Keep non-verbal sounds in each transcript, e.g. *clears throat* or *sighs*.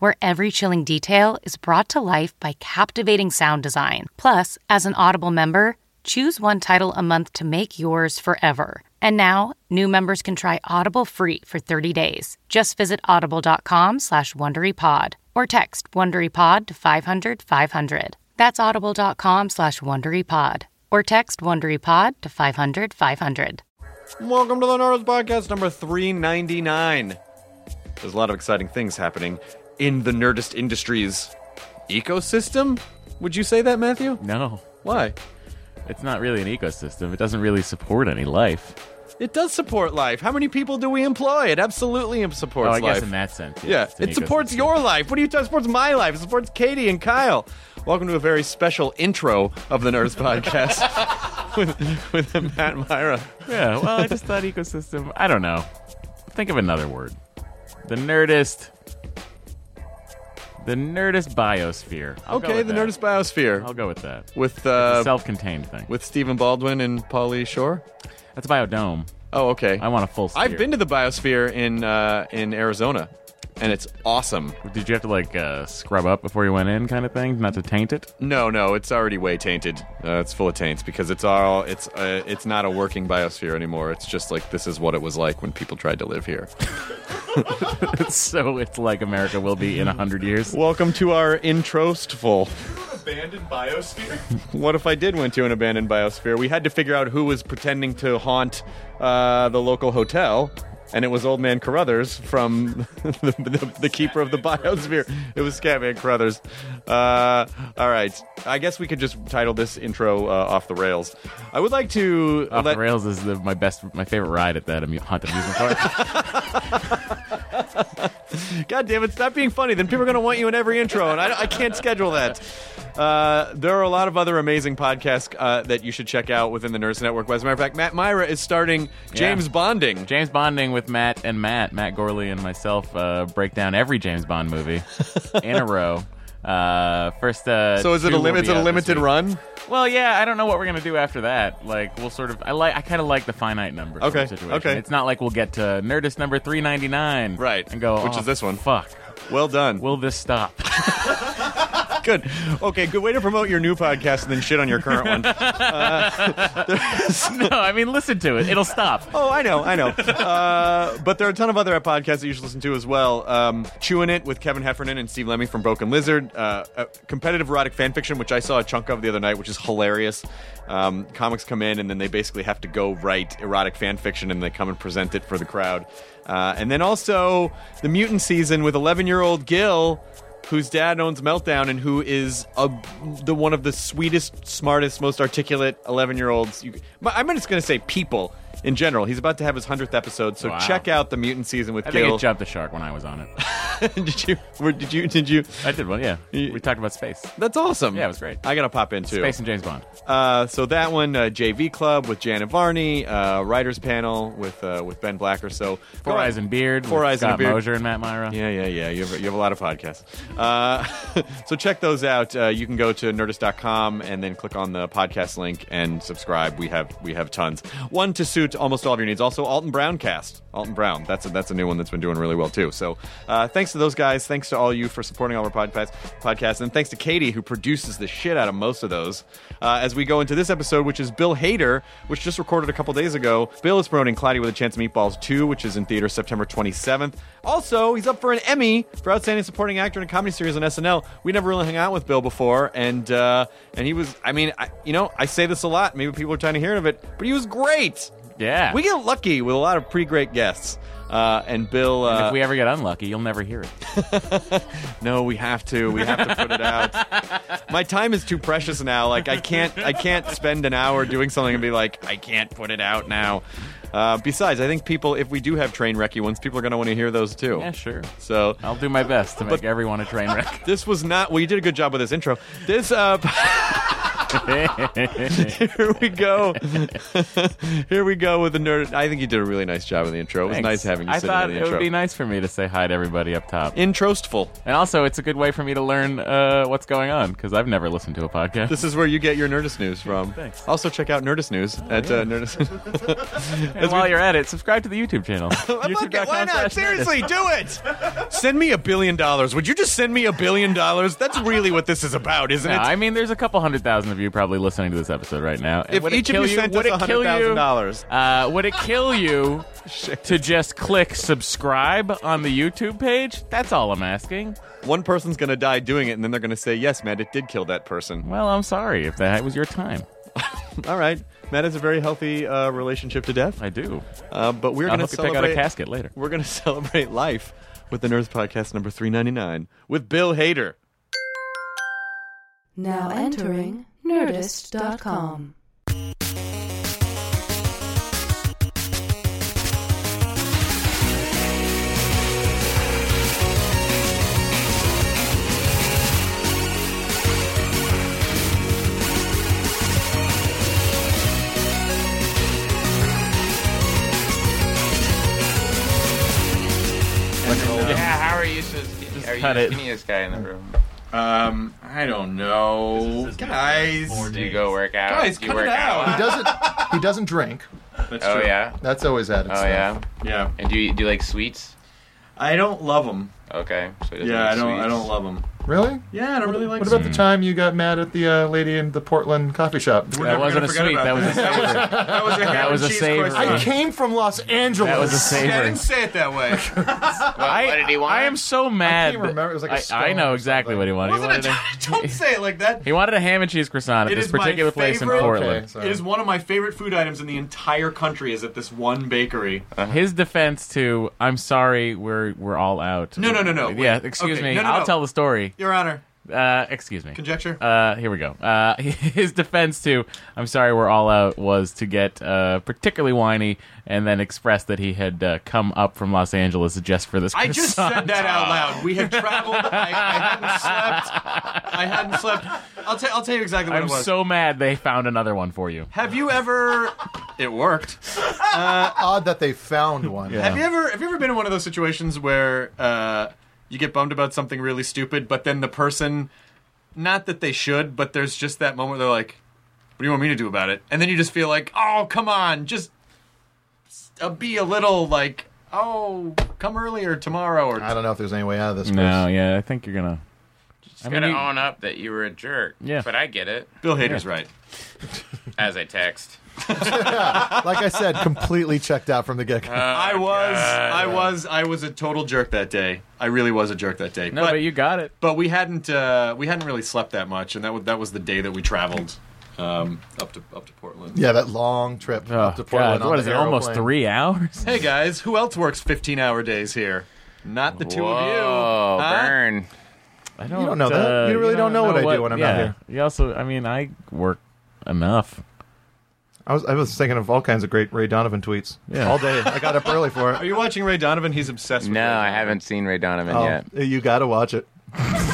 where every chilling detail is brought to life by captivating sound design. Plus, as an Audible member, choose one title a month to make yours forever. And now, new members can try Audible free for 30 days. Just visit audible.com slash WonderyPod or text WonderyPod to 500 500. That's audible.com slash WonderyPod or text WonderyPod to 500 500. Welcome to the Nerdist Podcast number 399. There's a lot of exciting things happening in the Nerdist Industries ecosystem. Would you say that, Matthew? No, Why? it's not really an ecosystem. It doesn't really support any life. It does support life. How many people do we employ? It absolutely supports oh, I life. guess in that sense. yeah, it's it supports your life. What do you talk? It supports my life. It supports Katie and Kyle. Welcome to a very special intro of the Nerdist Podcast *laughs* with, with Matt and Mira. Yeah, well, I just thought ecosystem. I don't know. Think of another word. The Nerdist. The Nerdist biosphere. I'll go okay, with the that. Nerdist Biosphere I'll go with that. with uh, self-contained thing. with Stephen Baldwin and Paulie Shore. That's biodome. Oh, okay. I want a full. Sphere. I've been to the Biosphere in uh, in Arizona, and it's awesome. Did you have to like uh, scrub up before you went in, kind of thing, not to taint it? No, no, it's already way tainted. Uh, it's full of taints because it's all it's uh, it's not a working biosphere anymore. It's just like this is what it was like when people tried to live here. *laughs* *laughs* so it's like America will be in a hundred years. Welcome to our introstful. Abandoned biosphere? *laughs* What if I did went to an abandoned biosphere? We had to figure out who was pretending to haunt uh, the local hotel. And it was Old Man Carruthers from *laughs* the, the, the keeper of the biosphere. It was Scatman Carruthers. Uh, all right, I guess we could just title this intro uh, "Off the Rails." I would like to Off let the rails is the, my best, my favorite ride at that amu- haunted amusement park. *laughs* *laughs* God damn it, stop being funny. Then people are going to want you in every intro, and I, I can't schedule that. Uh, there are a lot of other amazing podcasts uh, that you should check out within the Nerdist Network. As a matter of fact, Matt Mira is starting James Yeah. Bonding. James Bonding with Matt and Matt, Matt Gorley and myself uh, break down every James Bond movie *laughs* in a row. Uh, first, uh, So is it two a will limit? be Is it a this limited week. run? Well, yeah, I don't know what we're gonna do after that. Like, we'll sort of. I like. I kind of like the finite number. sort of Okay, Situation. okay. It's not like we'll get to Nerdist number three ninety nine. Right, And go. which "Oh, is this one." Fuck. Well done. Will this stop? *laughs* *laughs* good. Okay, good way to promote your new podcast and then shit on your current one. *laughs* *laughs* no, I mean, listen to it. It'll stop. Oh, I know, I know. Uh, but there are a ton of other podcasts that you should listen to as well. Um, Chewing It with Kevin Heffernan and Steve Lemme from Broken Lizard. Uh, uh, competitive erotic fan fiction, which I saw a chunk of the other night, which is hilarious. Um, comics come in and then they basically have to go write erotic fan fiction and they come and present it for the crowd. Uh, and then also the Mutant season with 11 year old Gil. Whose dad owns Meltdown and who is a, the one of the sweetest, smartest, most articulate 11 year olds. I'm just going to say people in general. He's about to have his 100th episode, so Wow. check out the Mutant season with I think Gil. it jumped the shark when I was on it. *laughs* did you? Where, did you? Did you? I did one. Yeah, we talked about space, That's awesome. Yeah, it was great. I gotta pop in too. space and James Bond. Uh, so that one, uh, JV Club with Janet Varney, uh, writers panel with uh, with Ben Blacker. So Four Eyes and Beard. Four with Eyes and Scott Beard. Mosier and Matt Mira. Yeah, yeah, yeah. You have, you have a lot of podcasts. Uh, *laughs* so check those out. Uh, you can go to nerdist.com and then click on the podcast link and subscribe. We have we have tons. One to suit almost all of your needs. Also, Alton Brown cast. Alton Brown. That's a, that's a new one that's been doing really well too. So uh, thanks to those guys. Thanks to all you for supporting all our podcasts. Podcasts, and thanks to Katie who produces the shit out of most of those. Uh, as we go into this episode, which is Bill Hader, which just recorded a couple days ago. Bill is promoting Cloudy with a Chance of Meatballs 2, which is in theaters September 27th. Also, he's up for an Emmy for Outstanding Supporting Actor in a Comedy Series on SNL. We never really hung out with Bill before, and uh, and he was. I mean, I, you know, I say this a lot. Maybe people are tired of hearing of it, but he was great. Yeah. We get lucky with a lot of pretty great guests. Uh, and Bill, uh, if we ever get unlucky, you'll never hear it. *laughs* no, we have to. We have to put it out. *laughs* My time is too precious now. Like I can't. I can't spend an hour doing something and be like, I can't put it out now. Uh, besides, I think people, if we do have train wrecky ones, people are going to want to hear those too. Yeah, sure. So I'll do my best to make everyone a train wreck. *laughs* this was not. Well, you did a good job with this intro. This. *laughs* Here we go. here we go with the nerd. I think you did a really nice job in the intro. It was Thanks. nice having you I thought in it intro. would be nice for me to say hi to everybody up top. Introstful. and also, it's a good way for me to learn uh, what's going on because I've never listened to a podcast. This is where you get your Nerdist news from. Thanks. Also, check out Nerdist News at uh, Nerdist. *laughs* and while you're at it, subscribe to the YouTube channel. *laughs* Okay, why not? Seriously, do it. Send me a billion dollars. Would you just send me a billion dollars? That's really what this is about, isn't it? I mean, there's a couple hundred thousand of you probably listening to this episode right now. If Would it each of kill you sent would us it kill you- $100,000. uh, would it kill you *laughs* to just click subscribe on the YouTube page? That's all I'm asking. One person's gonna die doing it, and then they're gonna say, "Yes, Matt, it did kill that person." Well, I'm sorry if that was your time. *laughs* All right, Matt has a very healthy uh, relationship to death, I do. uh, but we're I'll gonna help you pick out a casket later. We're gonna *laughs* celebrate life with the Nerdist Podcast number three ninety nine with Bill Hader. Now entering Nerdist.com. Yeah, how are you supposed to Are you cut the it. skinniest guy in the room? Um, I don't know, guys. Do you go work out? Guys, Do you cut it work out. He doesn't. *laughs* He doesn't drink. That's Oh true. yeah. That's always added. Oh stuff. yeah. yeah. And do you do you like sweets? I don't love them. Okay. So he doesn't Yeah, like I don't. I sweets. don't love them. Really? Yeah, I don't really like. What about the time you got mad at the uh, lady in the Portland coffee shop? We're That wasn't a sweet. about That was a that. savor. That was a, ham That was a cheese savor. I came from Los Angeles. That was a *laughs* I savor. didn't say it that way. *laughs* I, what did he want? I am so mad. can't remember. It was like a I- I, scone know exactly what he wanted. He Wasn't wanted, *laughs* it? a, Don't say it like that. he wanted a ham and cheese croissant at It this particular place in Portland. Okay, sorry. It is one of my favorite food items in the entire country. Is at this one bakery. His defense to "I'm sorry, we're we're all out." No, no, no, no. Yeah, excuse me. no, no, I'll tell the story. Your Honor, Uh, excuse me. conjecture. Uh, here we go. Uh, *laughs* his defense to "I'm sorry, we're all out" was to get uh, particularly whiny and then express that he had uh, come up from Los Angeles just for this. I just croissant. said that out loud. We had traveled. I, I hadn't *laughs* slept. I hadn't slept. I'll tell. I'll tell you exactly what I'm it was. so mad they found another one for you. have you ever? *laughs* It worked. Odd that they found one. Yeah. Have you ever? Have you ever been in one of those situations where uh, you get bummed about something really stupid, but then the person, not that they should, but there's just that moment where they're like, "What do you want me to do about it?" And then you just feel like, "Oh, come on, just uh, be a little like, oh, come earlier tomorrow." Or I don't know if there's any way out of this. No, Chris. yeah, I think you're gonna. Just I mean, gotta own up that you were a jerk. Yeah. But I get it. Bill Hader's right. As I text. *laughs* Like I said, completely checked out from the get go. I was, I was, I was a total jerk that day. I really was a jerk that day. No, but, you got it. but we hadn't uh, we hadn't really slept that much, and that was that was the day that we traveled um, up to up to Portland. yeah, that long trip Oh, up to Portland. God, on what the is it? Almost aeroplane. three hours. Hey guys, who else works fifteen hour days here? Not the two of you. Whoa, Huh? burn. I don't, don't know that. uh, You really don't know what I do when I'm not yeah. here. You also, I mean, I work enough. I was I was thinking of all kinds of great Ray Donovan tweets Yeah. all day. I got up early for it. Are you watching Ray Donovan? He's obsessed with it. No, Ray I Donovan. haven't seen Ray Donovan Oh, yet. you got to watch it.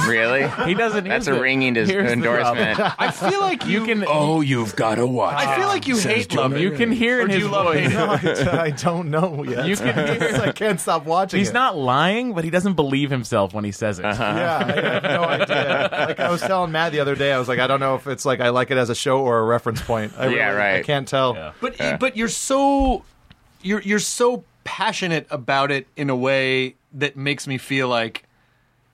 Really? He doesn't. That's use a it. ringing dis- Here's the endorsement. problem. I feel like you, You can. oh, you've got to watch. I feel like you hate love it. you can hear Or in do his you love voice. it? *laughs* No, I, I don't know yet. You can hear. *laughs* I can't stop watching. He's it. not lying, but he doesn't believe himself when he says it. Uh-huh. Yeah, I have no idea. Like I was telling Matt the other day, I was like, I don't know if it's like I like it as a show or a reference point. I Yeah, really- right. I can't tell. Yeah. But but you're so you're you're so passionate about it in a way that makes me feel like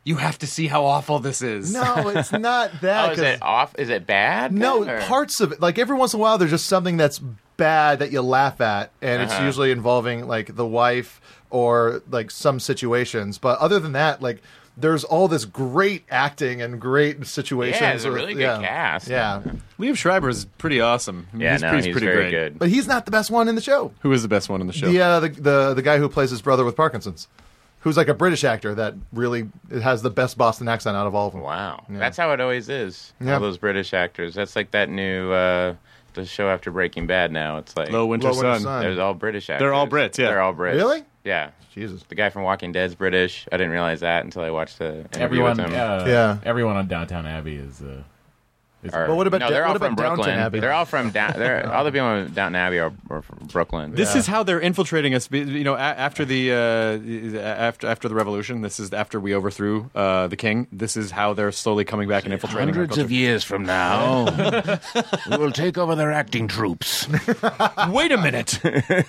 You have to see how awful this is. No, it's not *laughs* that. Oh, is 'cause- it off? Is it bad? No, then, or- parts of it. Like every once in a while, there's just something that's bad that you laugh at, and it's Uh-huh. usually involving like the wife or like some situations. But other than that, like there's all this great acting and great situations. Yeah, it's a with- really good yeah. cast. Yeah, Liev Schreiber is pretty awesome. I mean, Yeah, he's, no, pretty, he's pretty very great. good. but he's not the best one in the show. Who is the best one in the show? The, uh, the the the guy who plays his brother with Parkinson's, who's like a British actor that really has the best Boston accent out of all of them. Wow, Yeah. that's how it always is. Yeah. All those British actors. That's like that new uh, the show after Breaking Bad. Now it's like Low Winter Low Winter Sun. Sun. There's all British actors. They're all Brits, yeah. They're all Brits. Really? Yeah. Jesus. The guy from Walking Dead's British. I didn't realize that until I watched the interview Everyone, with him. uh, Yeah. everyone on Downton Abbey is. Uh, is Or- But what about no? They're all what from about Downton Brooklyn. Abbey? They're all from down. They're *laughs* all the people in Downton Abbey are, are from Brooklyn. This Yeah. is how they're infiltrating us. You know, after the uh, after after the revolution, this is after we overthrew uh, the king. This is how they're slowly coming back and infiltrating. our Hundreds culture. of years from now, *laughs* we will take over their acting troops. *laughs* Wait a minute.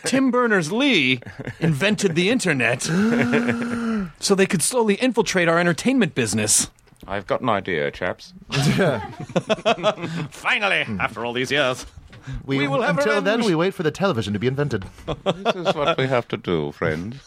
Tim Berners Lee invented the internet *gasps* so they could slowly infiltrate our entertainment business. I've got an idea, chaps. *laughs* *laughs* Finally, hmm. after all these years. We, We will have until then we wait for the television to be invented. *laughs* This is what we have to do, friends.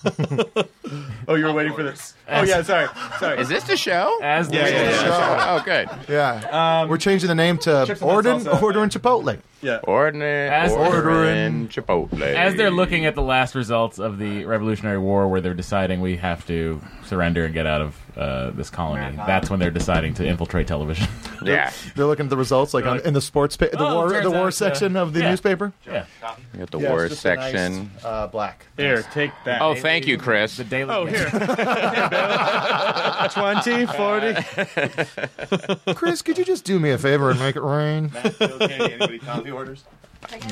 Oh, you were waiting for this. Oh yeah, sorry, sorry. Is this the show? as the Yeah, yeah, yeah. Oh, good. Yeah, um, we're changing the name to chips and Orden. Order and Chipotle. Yeah. Ordinary, As- ordering Chipotle. As they're looking at the last results of the Revolutionary War, where they're deciding we have to surrender and get out of uh, this colony, that's when they're deciding to infiltrate television. *laughs* yeah, They're looking at the results, like on, in the sports, pa- the Oh, war, turns the war out, uh, section of the yeah. newspaper. yeah, you got the Yeah, war it's just a section. nice, uh, black. Here, take that. Oh, thank you, Chris. the Daily. Oh, here. *laughs* 20, 40. *laughs* Chris, could you just do me a favor and make it rain? Anybody coffee orders?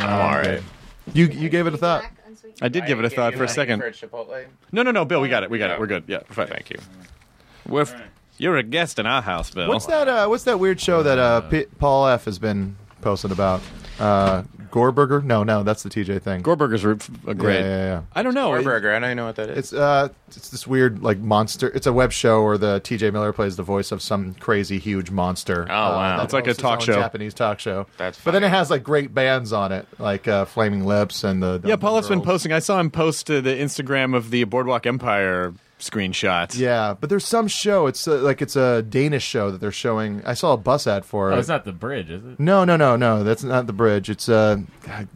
I'm all right. You you gave it a thought. I did give it a thought for a second. Chipotle. No, no, no, Bill, we got it. We got it. We're good. Yeah, fine. Thank you. We're, you're a guest in our house, Bill. What's that? Uh, what's that weird show that uh, P- Paul F has been posting about? Uh, Gorburger? No, no, that's the TJ thing. Gorburgers are uh, great. Yeah, yeah, yeah. I don't know. Warburger. I don't even know what that is. It's uh, it's this weird like monster. It's a web show where the TJ Miller plays the voice of some crazy huge monster. Oh, wow. uh, It's like a talk show. Japanese talk show. That's But then it has like great bands on it, like uh, Flaming Lips and the. Yeah, Paul has been posting. I saw him post to the Instagram of the Boardwalk Empire screenshot. Yeah, but there's some show. It's uh, like it's a Danish show that they're showing. I saw a bus ad for Oh, it's not the bridge, is it? No, no, no, no. That's not the bridge. It's uh, God,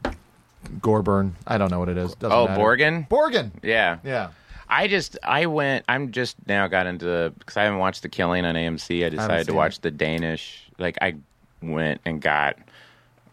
Gorburn. I don't know what it is. Doesn't oh, matter. Borgen. Borgen. Yeah. Yeah. I just I went. I'm just now got into because I haven't watched The Killing on AMC. I decided to watch it. the Danish. Like I went and got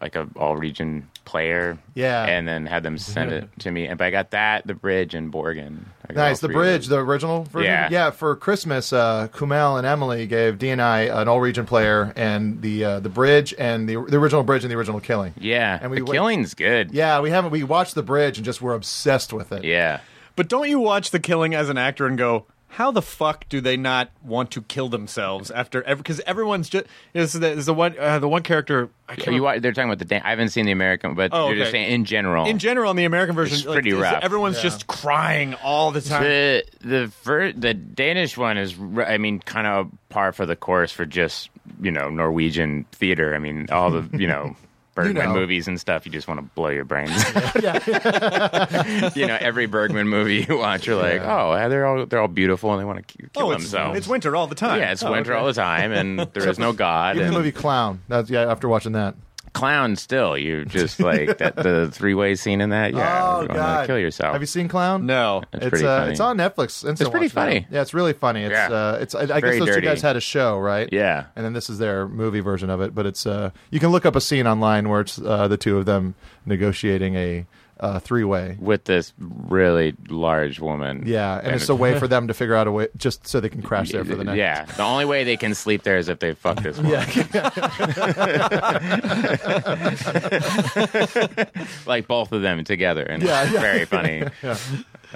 like a all region player. Yeah. And then had them send it to me. And but I got that, the bridge, and Borgen. I Nice. The bridge, the original version. Yeah. Yeah. For Christmas, uh, Kumail and Emily gave D and I an all region player and the uh, the bridge and the the original bridge and the original Killing. Yeah. And we the went- Killing's good. Yeah, we haven't. We watched the bridge and just were obsessed with it. Yeah. But don't you watch The Killing as an actor and go, how the fuck do they not want to kill themselves after every? Because everyone's just is the, is the one uh, the one character. I can't You, remember- they're talking about the. Dan- I haven't seen the American, but Oh, you're just saying in general. in general, in the American version, It's like, pretty is- rough. Everyone's just crying all the time. The the fir- the Danish one is, I mean, kind of par for the course for just you know Norwegian theater. I mean, all the you know *laughs* Bergman know. movies and stuff. You just want to blow your brains. *laughs* you know, every Bergman movie you watch, you're like, oh, they're all they're all beautiful and they want to kill oh, it's, themselves. it's winter all the time. yeah, it's Oh, winter okay. all the time, and *laughs* there is no God. Even And the movie Klown. That's yeah. After watching that. Clown still, you just like that the *laughs* three way scene in that. Yeah, oh you wanna God! kill yourself. Have you seen Klown? No, It's, It's pretty uh, funny. it's on Netflix. Instant It's pretty watch now. funny. Yeah, it's really funny. It's Yeah. uh, it's I, I guess very those two guys had a show, right? Yeah. And then this is their movie version of it, but it's uh, you can look up a scene online where it's uh, the two of them negotiating a uh, three way. with this really large woman. Yeah, and it's a way *laughs* for them to figure out a way just so they can crash there for the night. Yeah, the only way they can sleep there is if they fuck this woman. *laughs* like both of them together, and Yeah, it's yeah. very funny. *laughs*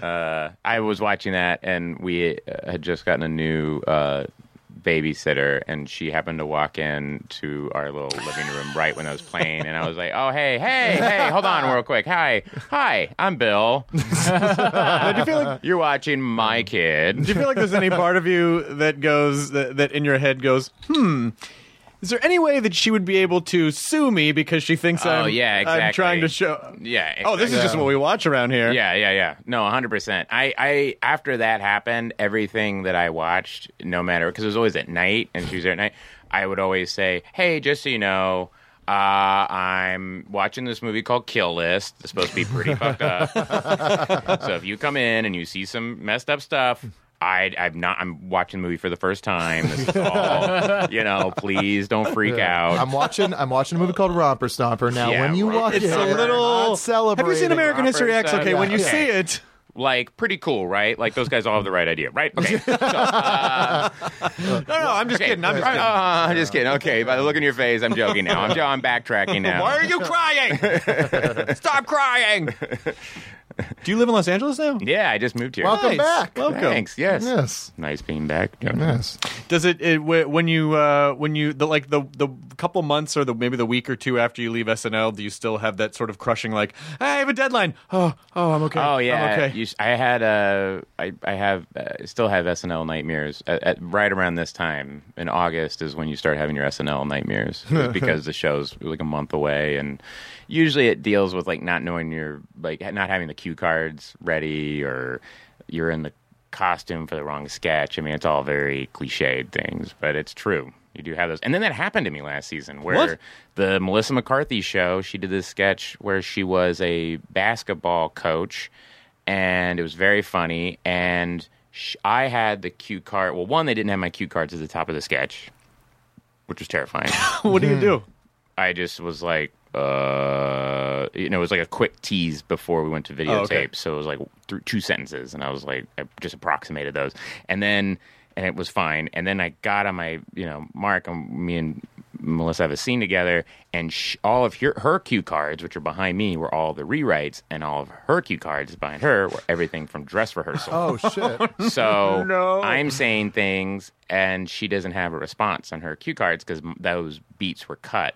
Uh, I was watching that, and we uh, had just gotten a new uh, babysitter, and she happened to walk in to our little living room right when I was playing, and I was like, "Oh, hey, hey, hey, hold on, real quick. Hi, hi, I'm Bill. Do you feel like *laughs* You're watching my kid." do you feel like there's any part of you that goes that, that in your head goes, hmm? Is there any way that she would be able to sue me because she thinks Oh, I'm, yeah, I'm exactly. trying to show? Yeah. Oh, this is just what we watch around here. Yeah, yeah, yeah. No, 100%. I, I after that happened, everything that I watched, no matter because it was always at night and she was there at night, I would always say, "Hey, just so you know, uh, I'm watching this movie called Kill List. It's supposed to be pretty fucked up. *laughs* So if you come in and you see some messed up stuff, I, I'm not. I'm watching the movie for the first time. This is all, *laughs* you know. Please don't freak out. I'm watching. I'm watching a movie called Romper Stomper. Now, Yeah, when you Romper watch It's a little. not. Have you seen American History X? Robert Okay, when you Sutton. see it, like pretty cool, right? Like those guys all have the right idea, right? Okay. *laughs* So, no, no, I'm just Okay. kidding. I'm just kidding. Uh, I'm just kidding. Okay, by the look in your face, I'm joking now. I'm, I'm backtracking now. Why are you crying? *laughs* Stop crying. *laughs* Do you live in Los Angeles now? Yeah, I just moved here. Welcome Nice. back. Welcome. Thanks. Yes. Yes. Nice being back. Yes. Does it, it wh- when you uh, when you the like the the couple months or the maybe the week or two after you leave SNL, do you still have that sort of crushing like I have a deadline? Oh, oh, I'm okay. Oh yeah, I'm okay. You s- I had uh, I I have uh, still have SNL nightmares at, at right around this time in August is when you start having your SNL nightmares *laughs* because the show's like a month away and usually it deals with like not knowing your like not having the cue cards ready or you're in the costume for the wrong sketch. I mean, it's all very cliched things, but it's true. You do have those. And then that happened to me last season where What? the Melissa McCarthy show, she did this sketch where she was a basketball coach and it was very funny. And sh- I had the cue card. Well, one, they didn't have my cue cards at the top of the sketch, which was terrifying. *laughs* what do you hmm. do? I just was like, uh, you know, it was like a quick tease before we went to videotape. Oh, okay. So it was like th- two sentences, and I was like, I just approximated those, and then and it was fine. And then I got on my, you know, Mark, and me and Melissa have a scene together, and sh- all of her, her cue cards, which are behind me, were all the rewrites, and all of her cue cards behind her were everything from dress rehearsal. Oh shit. *laughs* So No. I'm saying things, and she doesn't have a response on her cue cards because those beats were cut.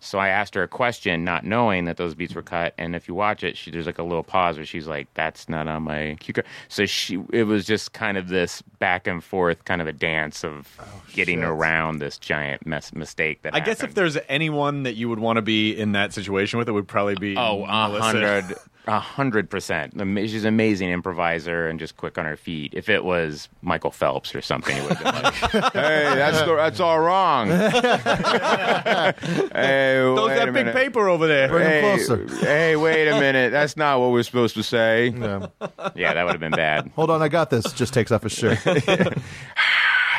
So I asked her a question, not knowing that those beats were cut. And if you watch it, she, there's like a little pause where she's like, "That's not on my cue card." So she, it was just kind of this back and forth, kind of a dance of oh, getting shit. around this giant mess, mistake that I guess if there's anyone that you would want to be in that situation with, it would probably be Oh, Melissa. hundred, *laughs* a hundred percent. She's an amazing improviser and just quick on her feet. If it was Michael Phelps or something, it would have been like, *laughs* "Hey, that's that's all wrong." *laughs* hey, Those wait that a big minute. paper over there. Bring him Hey, closer. hey, wait a minute. That's not what we're supposed to say. Yeah. Yeah, that would have been bad. Hold on, I got this. Just takes off his *laughs* shirt.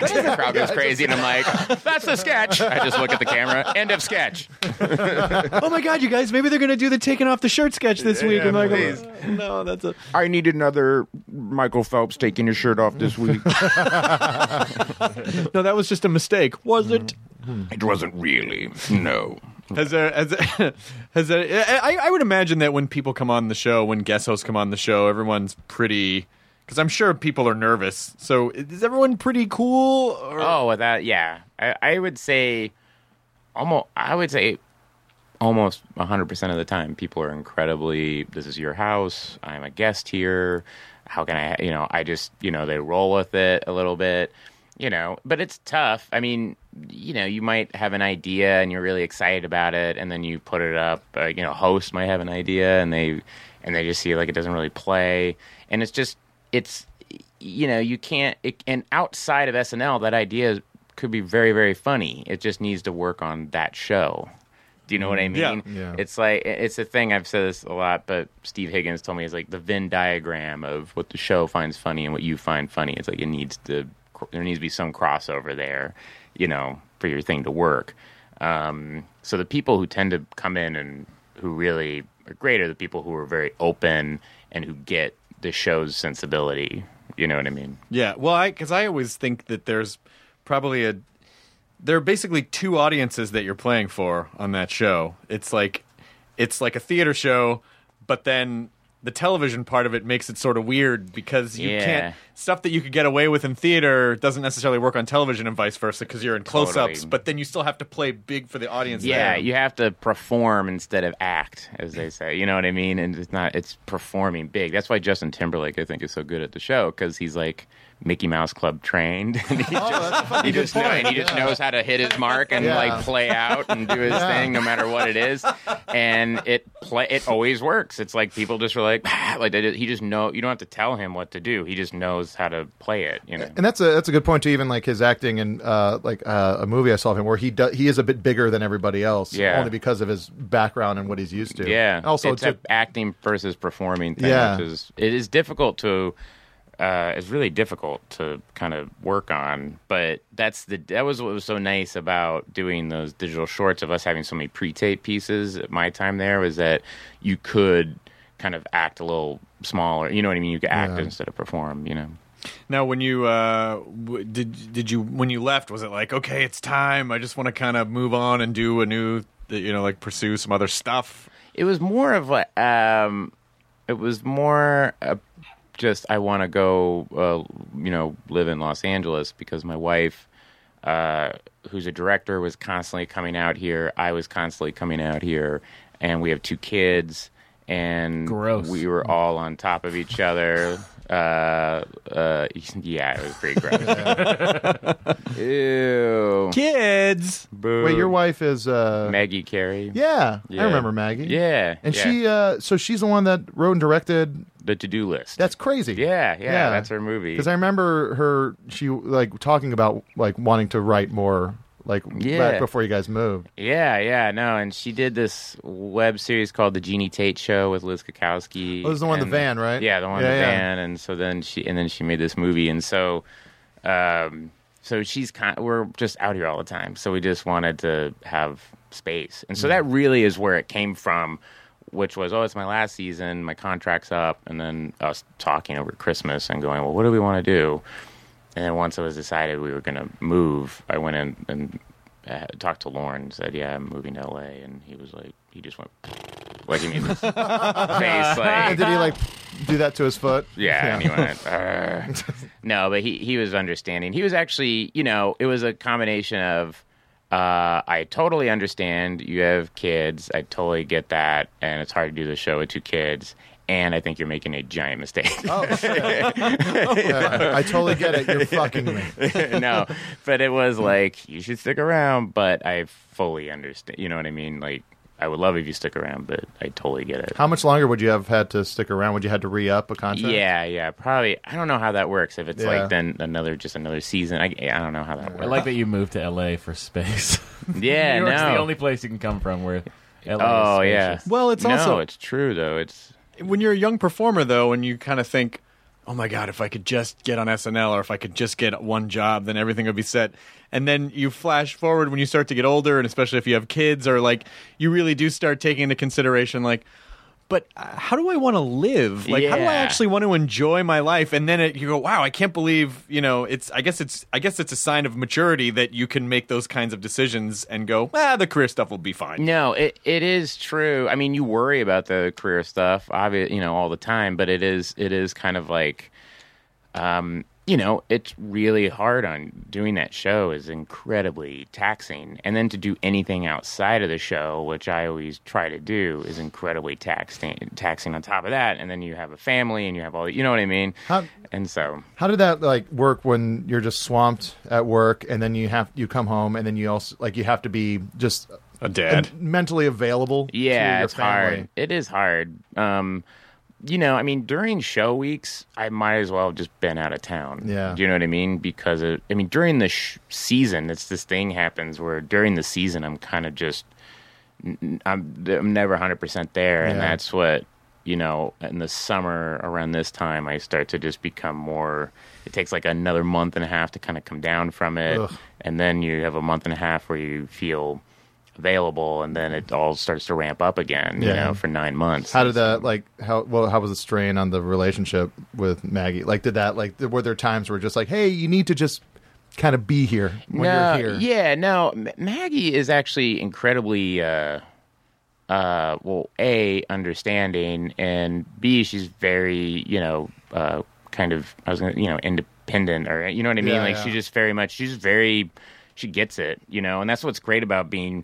The crowd goes *laughs* crazy, and I'm like, *laughs* "That's the sketch." I just look at the camera. End of sketch. *laughs* oh my god, you guys, maybe they're gonna do the taking off the shirt sketch this week. Yeah, I'm like, please. oh, no, that's a. I need another Michael Phelps taking his shirt off this week. No, that was just a mistake, was it? Mm-hmm. it wasn't really. No. Has there, has there, has there, I, I would imagine that when people come on the show, when guest hosts come on the show, everyone's pretty. Because I'm sure people are nervous. So is everyone pretty cool? Or, Oh, that yeah. I, I would say almost. I would say almost 100 percent of the time, people are incredibly. This is your house. I'm a guest here. How can I? You know, I just you know they roll with it a little bit. You know, but it's tough. I mean, you know, you might have an idea and you're really excited about it, and then you put it up. Uh, you know, host might have an idea and they and they just see like it doesn't really play, and it's just it's you know you can't it, and outside of SNL that idea could be very very funny. It just needs to work on that show. Do you know what I mean? Yeah. Yeah. It's like it's a thing I've said this a lot, but Steve Higgins told me it's like the Venn diagram of what the show finds funny and what you find funny. It's like it needs to there needs to be some crossover there, you know, for your thing to work. Um, so the people who tend to come in and who really are great are the people who are very open and who get the show's sensibility. You know what I mean? Yeah, well, I because I always think that there's probably a there are basically two audiences that you're playing for on that show. It's like it's like a theater show, but then the television part of it makes it sort of weird because you Yeah. can't stuff that you could get away with in theater doesn't necessarily work on television and vice versa because you're in close-ups, Totally. but then you still have to play big for the audience. Yeah, there. you have to perform instead of act, as they say. You know what I mean? And it's not it's performing big. That's why Justin Timberlake, I think, is so good at the show because he's like Mickey Mouse Club trained. *laughs* and he Oh, just, he just, know, and he just Yeah. knows how to hit his mark and Yeah. like play out and do his *laughs* Yeah. thing no matter what it is. And it play it always works. It's like people just are like like they just, he just know you don't have to tell him what to do. He just knows how to play it. You know. And that's a that's a good point to even like his acting in uh, like uh, a movie I saw of him where he do, he is a bit bigger than everybody else, Yeah. only because of his background and what he's used to. Yeah. Also, it's to, acting versus performing thing, Yeah. which is it is difficult to. Uh, it's really difficult to kind of work on, but that's the that was what was so nice about doing those digital shorts of us having so many pre-tape pieces. At my time there was that you could kind of act a little smaller. You know what I mean? You could act Yeah. instead of perform. You know. Now, when you uh, w- did did you when you left, was it like okay, it's time? I just want to kind of move on and do a new, you know, like pursue some other stuff. It was more of like um, it was more uh, just I want to go, uh, you know, live in Los Angeles because my wife, uh, who's a director, was constantly coming out here. I was constantly coming out here, and we have two kids, and Gross. we were all on top of each other. *laughs* Uh, uh, yeah, it was pretty gross. *laughs* Ew. Kids. Boo. wait, your wife is uh, Maggie Carey. yeah, Yeah. I remember Maggie. Yeah, and yeah. she uh, so she's the one that wrote and directed. the to-do list. That's crazy. yeah, yeah, Yeah. that's her movie. because I remember her she like talking about like wanting to write more like Yeah. back before you guys moved. Yeah, yeah, no, and she did this web series called The Jeannie Tate Show with Liz Cackowski. Oh, is the one in the van, right? Yeah, the one in Yeah, the yeah. van, and so then she and then she made this movie, and so, um, so she's kind. We're just out here all the time, so we just wanted to have space, and so that really is where it came from. Which was, oh, it's my last season, my contract's up, and then us talking over Christmas and going, well, what do we want to do? And then once it was decided we were going to move, I went in and uh, talked to Lorne and said, "Yeah, I'm moving to LA." And he was like, he just went *laughs* *laughs* like he made this face, And like did he like do that to his foot? yeah, and he went. *laughs* "Arr." no, but he he was understanding. He was actually, you know, it was a combination of. Uh, I totally understand you have kids. I totally get that, and it's hard to do the show with two kids. And I think you're making a giant mistake. Oh! *laughs* Yeah, I totally get it. You're fucking me. *laughs* no, but it was hmm. like you should stick around. But I fully understand. You know what I mean? Like I would love if you stick around, but I totally get it. How much longer would you have had to stick around? Would you had to re up a contract? Yeah, yeah, probably. I don't know how that works. If it's Yeah. like then another just another season, I, I don't know how that works. I like that you moved to LA for space. *laughs* yeah, New York's no. the only place you can come from where LA oh is yeah. Well, it's no, also- it's true though. It's when you're a young performer though and you kind of think oh my god if i could just get on snl or if i could just get one job then everything would be set. And then you flash forward when you start to get older and especially if you have kids or like you really do start taking into consideration like but uh, how do I want to live? Like, how do I actually want to enjoy my life? And then it, you go, wow, I can't believe, you know, it's. I guess it's. I guess it's a sign of maturity that you can make those kinds of decisions and go, ah, the career stuff will be fine. no, it it is true. I mean, you worry about the career stuff, obvious, you know, all the time. But it is it is kind of like, um, you know, it's really hard on doing that show is incredibly taxing, and then to do anything outside of the show, which I always try to do, is incredibly taxing. Taxing on top of that, and then you have a family, and you have all, you know what I mean. How- and so How did that like work when you're just swamped at work and then you have you come home and then you also like you have to be just A dad. mentally available? to Yeah, your it's family? hard. It is hard. Um, you know, I mean, during show weeks, I might as well have just been out of town. Yeah. Do you know what I mean? Because it, I mean, during the sh- season, it's this thing happens where during the season, I'm kind of just, I'm, I'm never 100 percent there, and Yeah. that's what you know. In the summer, around this time, I start to just become more. It takes like another month and a half to kind of come down from it, Ugh. and then you have a month and a half where you feel available and then it all starts to ramp up again you Yeah. know for nine months How did that like how well how was the strain on the relationship with Maggie? Like did that like were there times where just like hey you need to just kind of be here when no, you're here? yeah no M- maggie is actually incredibly uh uh well a understanding and b she's very you know uh kind of I was gonna you know independent or you know what I mean. Yeah, like yeah. she just very much she's very she gets it, you know, and that's what's great about being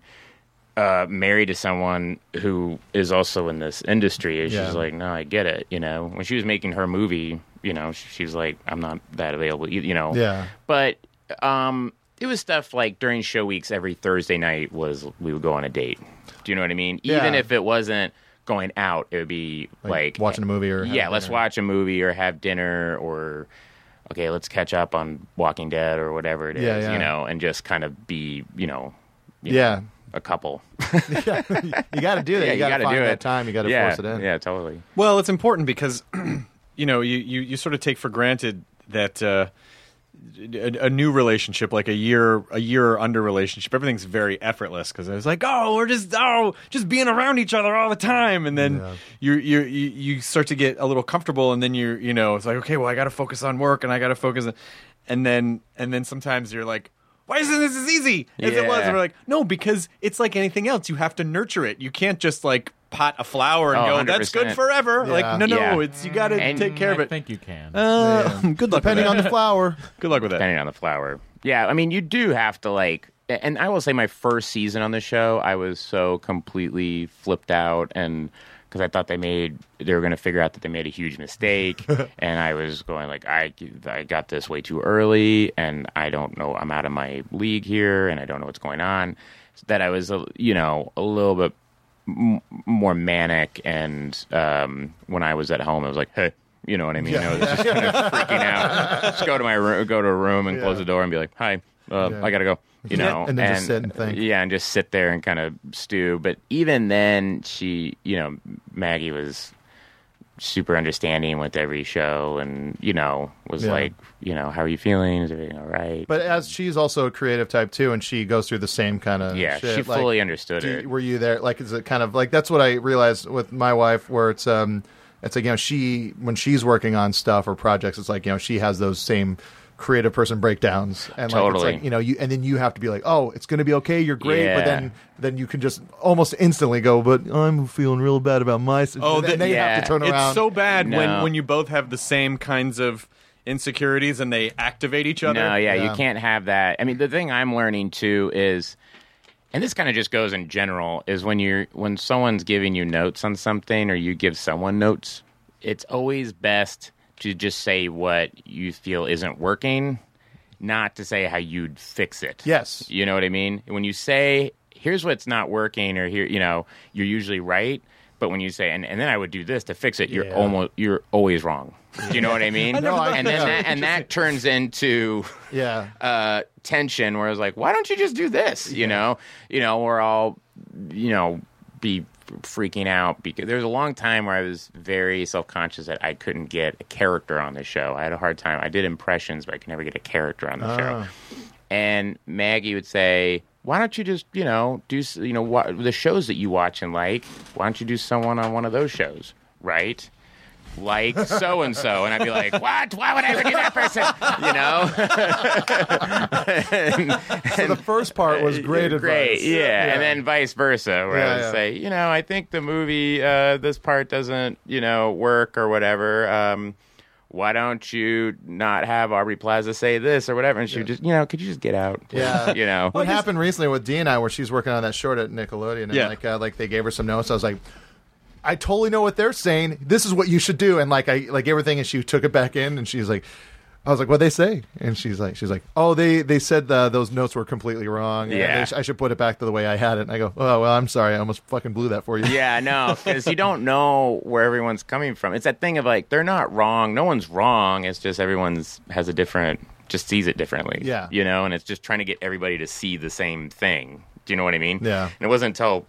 uh, married to someone who is also in this industry. Is Yeah. she's like, no, I get it, you know. When she was making her movie, you know, she, she was like, I'm not that available, you, you know. Yeah. But um, it was stuff like during show weeks, every Thursday night was we would go on a date. Do you know what I mean? Even if it wasn't going out, it would be like, watching a movie or yeah, let's dinner. watch a movie or have dinner or okay, let's catch up on Walking Dead or whatever it is, Yeah, yeah. you know, and just kind of be, you know, you know, Yeah. a couple. *laughs* *laughs* you got to do that. Yeah, you you got to gotta find do that it. time. You got to yeah, force it in. Yeah, totally. Well, it's important because *clears throat* you know you, you, you sort of take for granted that uh, a, a new relationship, like a year a year under relationship, everything's very effortless because it's like oh we're just oh just being around each other all the time, and then you you you you start to get a little comfortable, and then you're you know it's like okay well I got to focus on work and I got to focus, on, and then and then sometimes you're like. Why isn't this as easy as it was? And we're like, no, because it's like anything else. You have to nurture it. You can't just like pot a flower and Oh, go, "That's good 100%. forever." Yeah. Like, no, no, Yeah. it's you got to take care of it. I it. think you can. Uh, *laughs* good luck. Depending with on the flower. *laughs* good luck with that. depending on the flower. Yeah, I mean, you do have to like, and I will say, my first season on the show, I was so completely flipped out, and because I thought they made, they were going to figure out that they made a huge mistake, *laughs* and I was going like, I, I got this way too early, and I don't know, I'm out of my league here, and I don't know what's going on. That I was, uh, you know, a little bit m- more manic, and um, when I was at home, I was like, hey. You know what I mean? I was just kind of *laughs* freaking out. Just go to my room, go to a room and close the door and be like, "Hi, uh, Yeah. I gotta go." You know, And then just sit and think. Yeah, and just sit there and kind of stew. But even then, she, you know, Maggie was super understanding with every show, and you know, was Yeah. like, you know, how are you feeling? Is everything all right? But as she's also a creative type too, and she goes through the same kind of yeah, shit, she like, fully understood do- it. Were you there? Like, is it kind of like that's what I realized with my wife, where it's um, it's like you know she when she's working on stuff or projects, it's like you know she has those same creative person breakdowns, and like, Totally. it's like you know you and then you have to be like, oh, it's going to be okay, you're great, but then then you can just almost instantly go, but I'm feeling real bad about my. Oh, and the- then you have to turn around It's so bad when when you both have the same kinds of insecurities and they activate each other. No, yeah, Yeah. you can't have that. I mean, the thing I'm learning too is, and this kind of just goes in general, is when you're when someone's giving you notes on something or you give someone notes, it's always best to just say what you feel isn't working, not to say how you'd fix it. Yes. You know what I mean? When you say, here's what's not working, or here, you know, you're usually right. But when you say, and, and then I would do this to fix it, you're Yeah. almost, you're always wrong. Do you know what I mean? *laughs* never thought and then that. and that turns into yeah. *laughs* uh, tension where I was like, why don't you just do this? You know, you know, or I'll, you know, be freaking out because there was a long time where I was very self conscious that I couldn't get a character on the show. I had a hard time. I did impressions, but I could never get a character on the show. Ah. And Maggie would say, "Why don't you just, you know, do you know what the shows that you watch and like? Why don't you do someone on one of those shows, right?" Like so and so, and I'd be like, "What? Why would I ever do that person?" You know. *laughs* So the first part was great advice. Great, yeah. And then vice versa, where Yeah, I would yeah. say, you know, I think the movie, uh, this part doesn't, you know, work or whatever. Um, why don't you not have Aubrey Plaza say this or whatever? And she would just, you know, could you just get out? Yeah. *laughs* you know. What happened recently with Dee and I, where she's working on that short at Nickelodeon, and Yeah. like uh, like they gave her some notes. I was like, I totally know what they're saying. This is what you should do, and like I like everything, and she took it back in, and she's like. I was like, "What they say?" And she's like, "She's like, oh, they they said uh, those notes were completely wrong. and Yeah. sh- I should put it back to the way I had it." And I go, "Oh, well, I'm sorry, I almost fucking blew that for you." Yeah, no, because *laughs* you don't know where everyone's coming from. It's that thing of like they're not wrong. No one's wrong. It's just everyone's has a different, just sees it differently. Yeah. you know, and it's just trying to get everybody to see the same thing. Do you know what I mean? Yeah. And it wasn't until,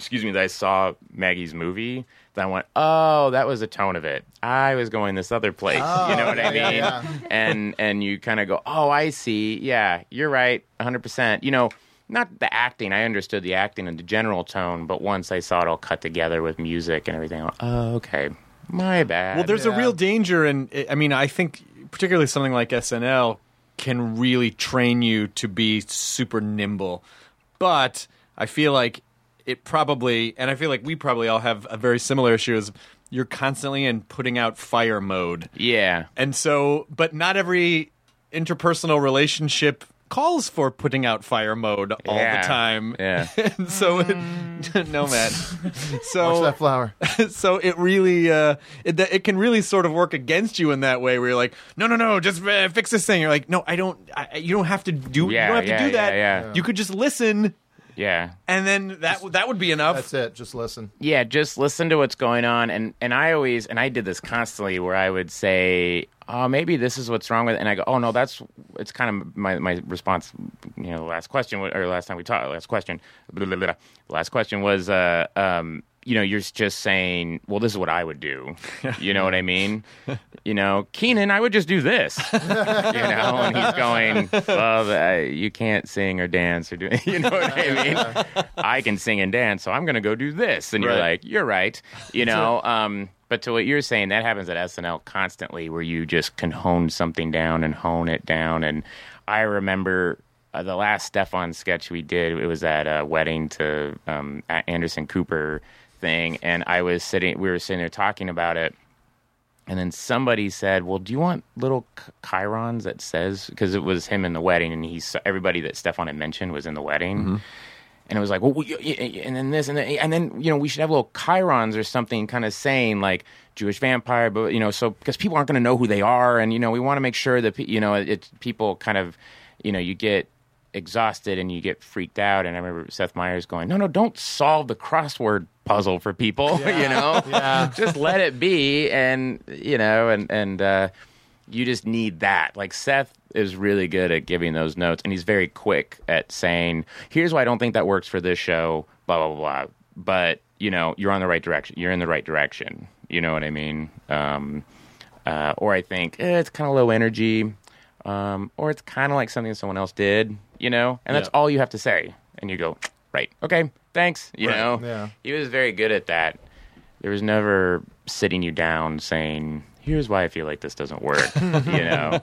excuse me, that I saw Maggie's movie that I went, oh, that was the tone of it. I was going this other place. Oh, you know what I Oh, yeah, mean? yeah. And and you kind of go, oh, I see. Yeah, you're right, 100. percent You know. Not the acting. I understood the acting and the general tone, but once I saw it all cut together with music and everything, I went, oh, okay, my bad. Well, there's a real danger, and I mean, I think particularly something like SNL can really train you to be super nimble. But I feel like it probably, and I feel like we probably all have a very similar issue. Is you're constantly in putting out fire mode. Yeah. And so, but not every interpersonal relationship calls for putting out fire mode all Yeah. the time. Yeah. *laughs* and so, it, *laughs* no, Matt. *laughs* Watch So, that flower. so it really, uh, it, it can really sort of work against you in that way, where you're like, no, no, no, just uh, fix this thing. You're like, no, I don't. I, you don't have to do. Yeah, you don't have to do that. yeah, yeah. You could just listen, Yeah. and then that that would be enough. That's it. Just listen. yeah just listen to what's going on and and i always and i did this constantly where i would say oh maybe this is what's wrong with it and i go oh no that's it's kind of my, my response you know the last question wa- or last time we talked last question blah, blah, blah. The last question was uh um you know you're just saying well this is what i would do. *laughs* You know what i mean? You know Kenan i would just do this. *laughs* You know and he's going well the, you can't sing or dance or do *laughs* you know what i mean? I can sing and dance so i'm going to go do this. And you're Right. like you're right. You know um but to what you're saying that happens at snl constantly where you just can hone something down and hone it down. And i remember uh, the last Stefon sketch we did, it was at a wedding to um, Anderson Cooper thing, and I was sitting, we were sitting there talking about it, and then somebody said, "Well, do you want little ch- chirons that says because it was him in the wedding, and he's everybody that Stefon had mentioned was in the wedding." Mm-hmm. And it was like, well, we, and then this, and then, and then, you know, we should have little chirons or something kind of saying like Jewish vampire, but, you know, so because people aren't going to know who they are. And, you know, we want to make sure that, you know, it, people kind of, you know, you get exhausted and you get freaked out. And I remember Seth Meyers going, no, no, don't solve the crossword puzzle for people, *laughs* you know, *laughs* just let it be. And, you know, and, and, uh, you just need that. Like Seth is really good at giving those notes, and he's very quick at saying, "Here's why I don't think that works for this show." Blah blah blah. But you know, you're on the right direction. You're in the right direction. You know what I mean? Um, uh, or I think eh, it's kind of low energy, um, or it's kind of like something someone else did. You know, and that's Yeah. all you have to say, and you go, "Right, okay, thanks." You Right. know, Yeah. he was very good at that. There was never sitting you down saying, "Here's why I feel like this doesn't work." *laughs* you know,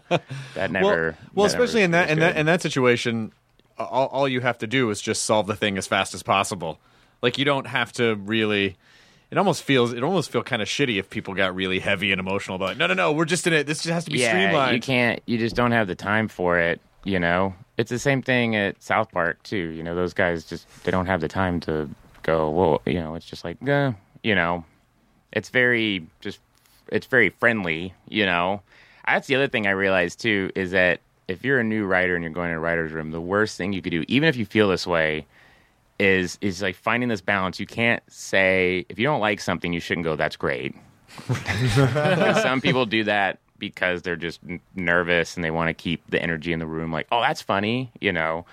that never. well, well that never especially in that in that in that situation, all, all you have to do is just solve the thing as fast as possible. Like you don't have to really. It almost feels it almost feel kind of shitty if people got really heavy and emotional about it. No, no, no, we're just in it. This just has to be yeah, streamlined. you can't. You just don't have the time for it. You know, it's the same thing at South Park too. You know, those guys just they don't have the time to go. Well, you know, it's just like, eh, you know, it's very just it's very friendly. You know, that's the other thing I realized too is that if you're a new writer and you're going to a writer's room, the worst thing you could do, even if you feel this way, is is like finding this balance. You can't say if you don't like something, you shouldn't go. That's great. *laughs* Some people do that because they're just n- nervous and they want to keep the energy in the room. Like, oh, that's funny, you know.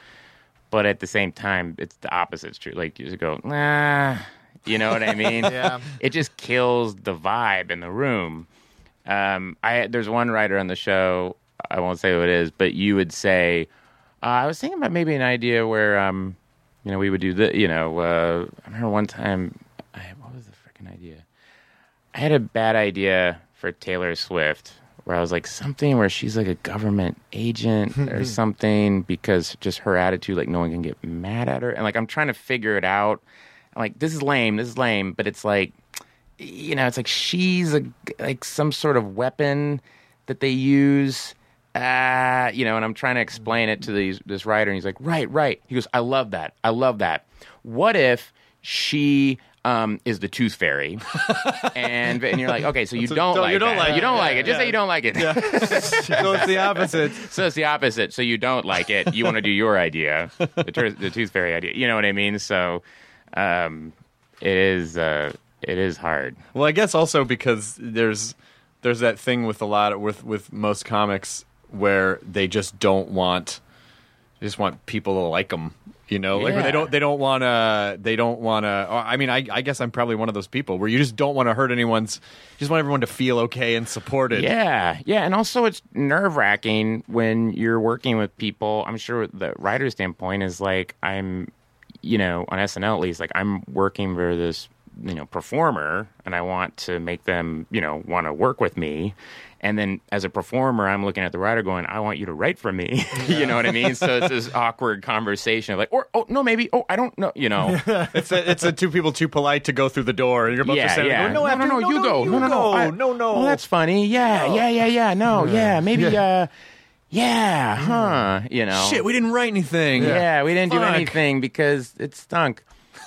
But at the same time, it's the opposite it's true. Like you just go, nah, you know what I mean? *laughs* Yeah. It just kills the vibe in the room. Um, I there's one writer on the show. I won't say who it is, but you would say, uh, I was thinking about maybe an idea where, um, you know, we would do the, you know, uh, I remember one time, I, what was the freaking idea? I had a bad idea for Taylor Swift where I was like something where she's like a government agent *laughs* or something because just her attitude, like no one can get mad at her. And like I'm trying to figure it out. I'm like, this is lame, this is lame, but it's like, you know, it's like she's a like some sort of weapon that they use. Uh, you know, and I'm trying to explain it to these this writer, and he's like, right, right. He goes, I love that. I love that. What if she um, is the tooth fairy, *laughs* and and you're like, okay, so you So don't don't- like you don't that. like you don't Yeah, like it. Just yeah. say you don't like it. *laughs* so it's the opposite. so it's the opposite. So you don't like it. You want to do your idea, the, tur- the tooth fairy idea. You know what I mean? So um, it is uh, it is hard. Well, I guess also because there's there's that thing with a lot of, with with most comics where they just don't want they just want people to like them. You know, like they don't they don't want to they don't want to. Oh, I mean, I I guess I'm probably one of those people where you just don't want to hurt anyone's. You just want everyone to feel okay and supported. Yeah, yeah, and also it's nerve wracking when you're working with people. I'm sure the writer's standpoint is like I'm, you know, on SNL at least, like I'm working for this you know performer and I want to make them you know want to work with me. And then as a performer, I'm looking at the writer going, I want you to write for me. *laughs* you know what I mean? So it's this awkward conversation of like, or, oh, no, maybe, oh, I don't know, you know. *laughs* It's a, it's a two people too polite to go through the door, and you're both yeah, just standing yeah. no, after, no, no, you go. you no, no, no, I- no, no. Oh, that's funny. Yeah, yeah, yeah, yeah. No, yeah, maybe, uh, yeah, huh, you know. shit. We didn't write anything. Yeah, we didn't do anything because it stunk.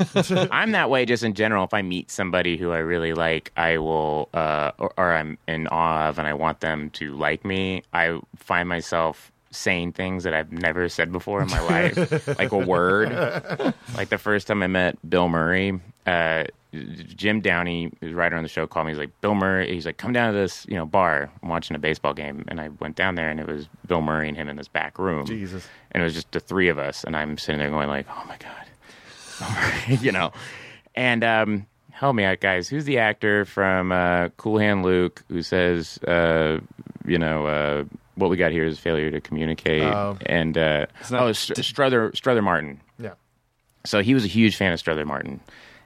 *laughs* I'm that way just in general. If I meet somebody who I really like, I will, uh, or, or I'm in awe of, and I want them to like me. I find myself saying things that I've never said before in my *laughs* life, like a word. Like the first time I met Bill Murray, uh, Jim Downey, who's writer on the show, called me. He's like, Bill Murray. He's like, come down to this, you know, bar. I'm watching a baseball game, and I went down there, and it was Bill Murray and him in this back room. Jesus. And it was just the three of us, and I'm sitting there going like, oh my god, *laughs* you know. And um, help me out, guys. Who's the actor from uh, Cool Hand Luke who says, uh, you know, uh, what we got here is failure to communicate? Oh. and uh, not- oh, Str- Strother Strother Martin. Yeah. So he was a huge fan of Strother Martin,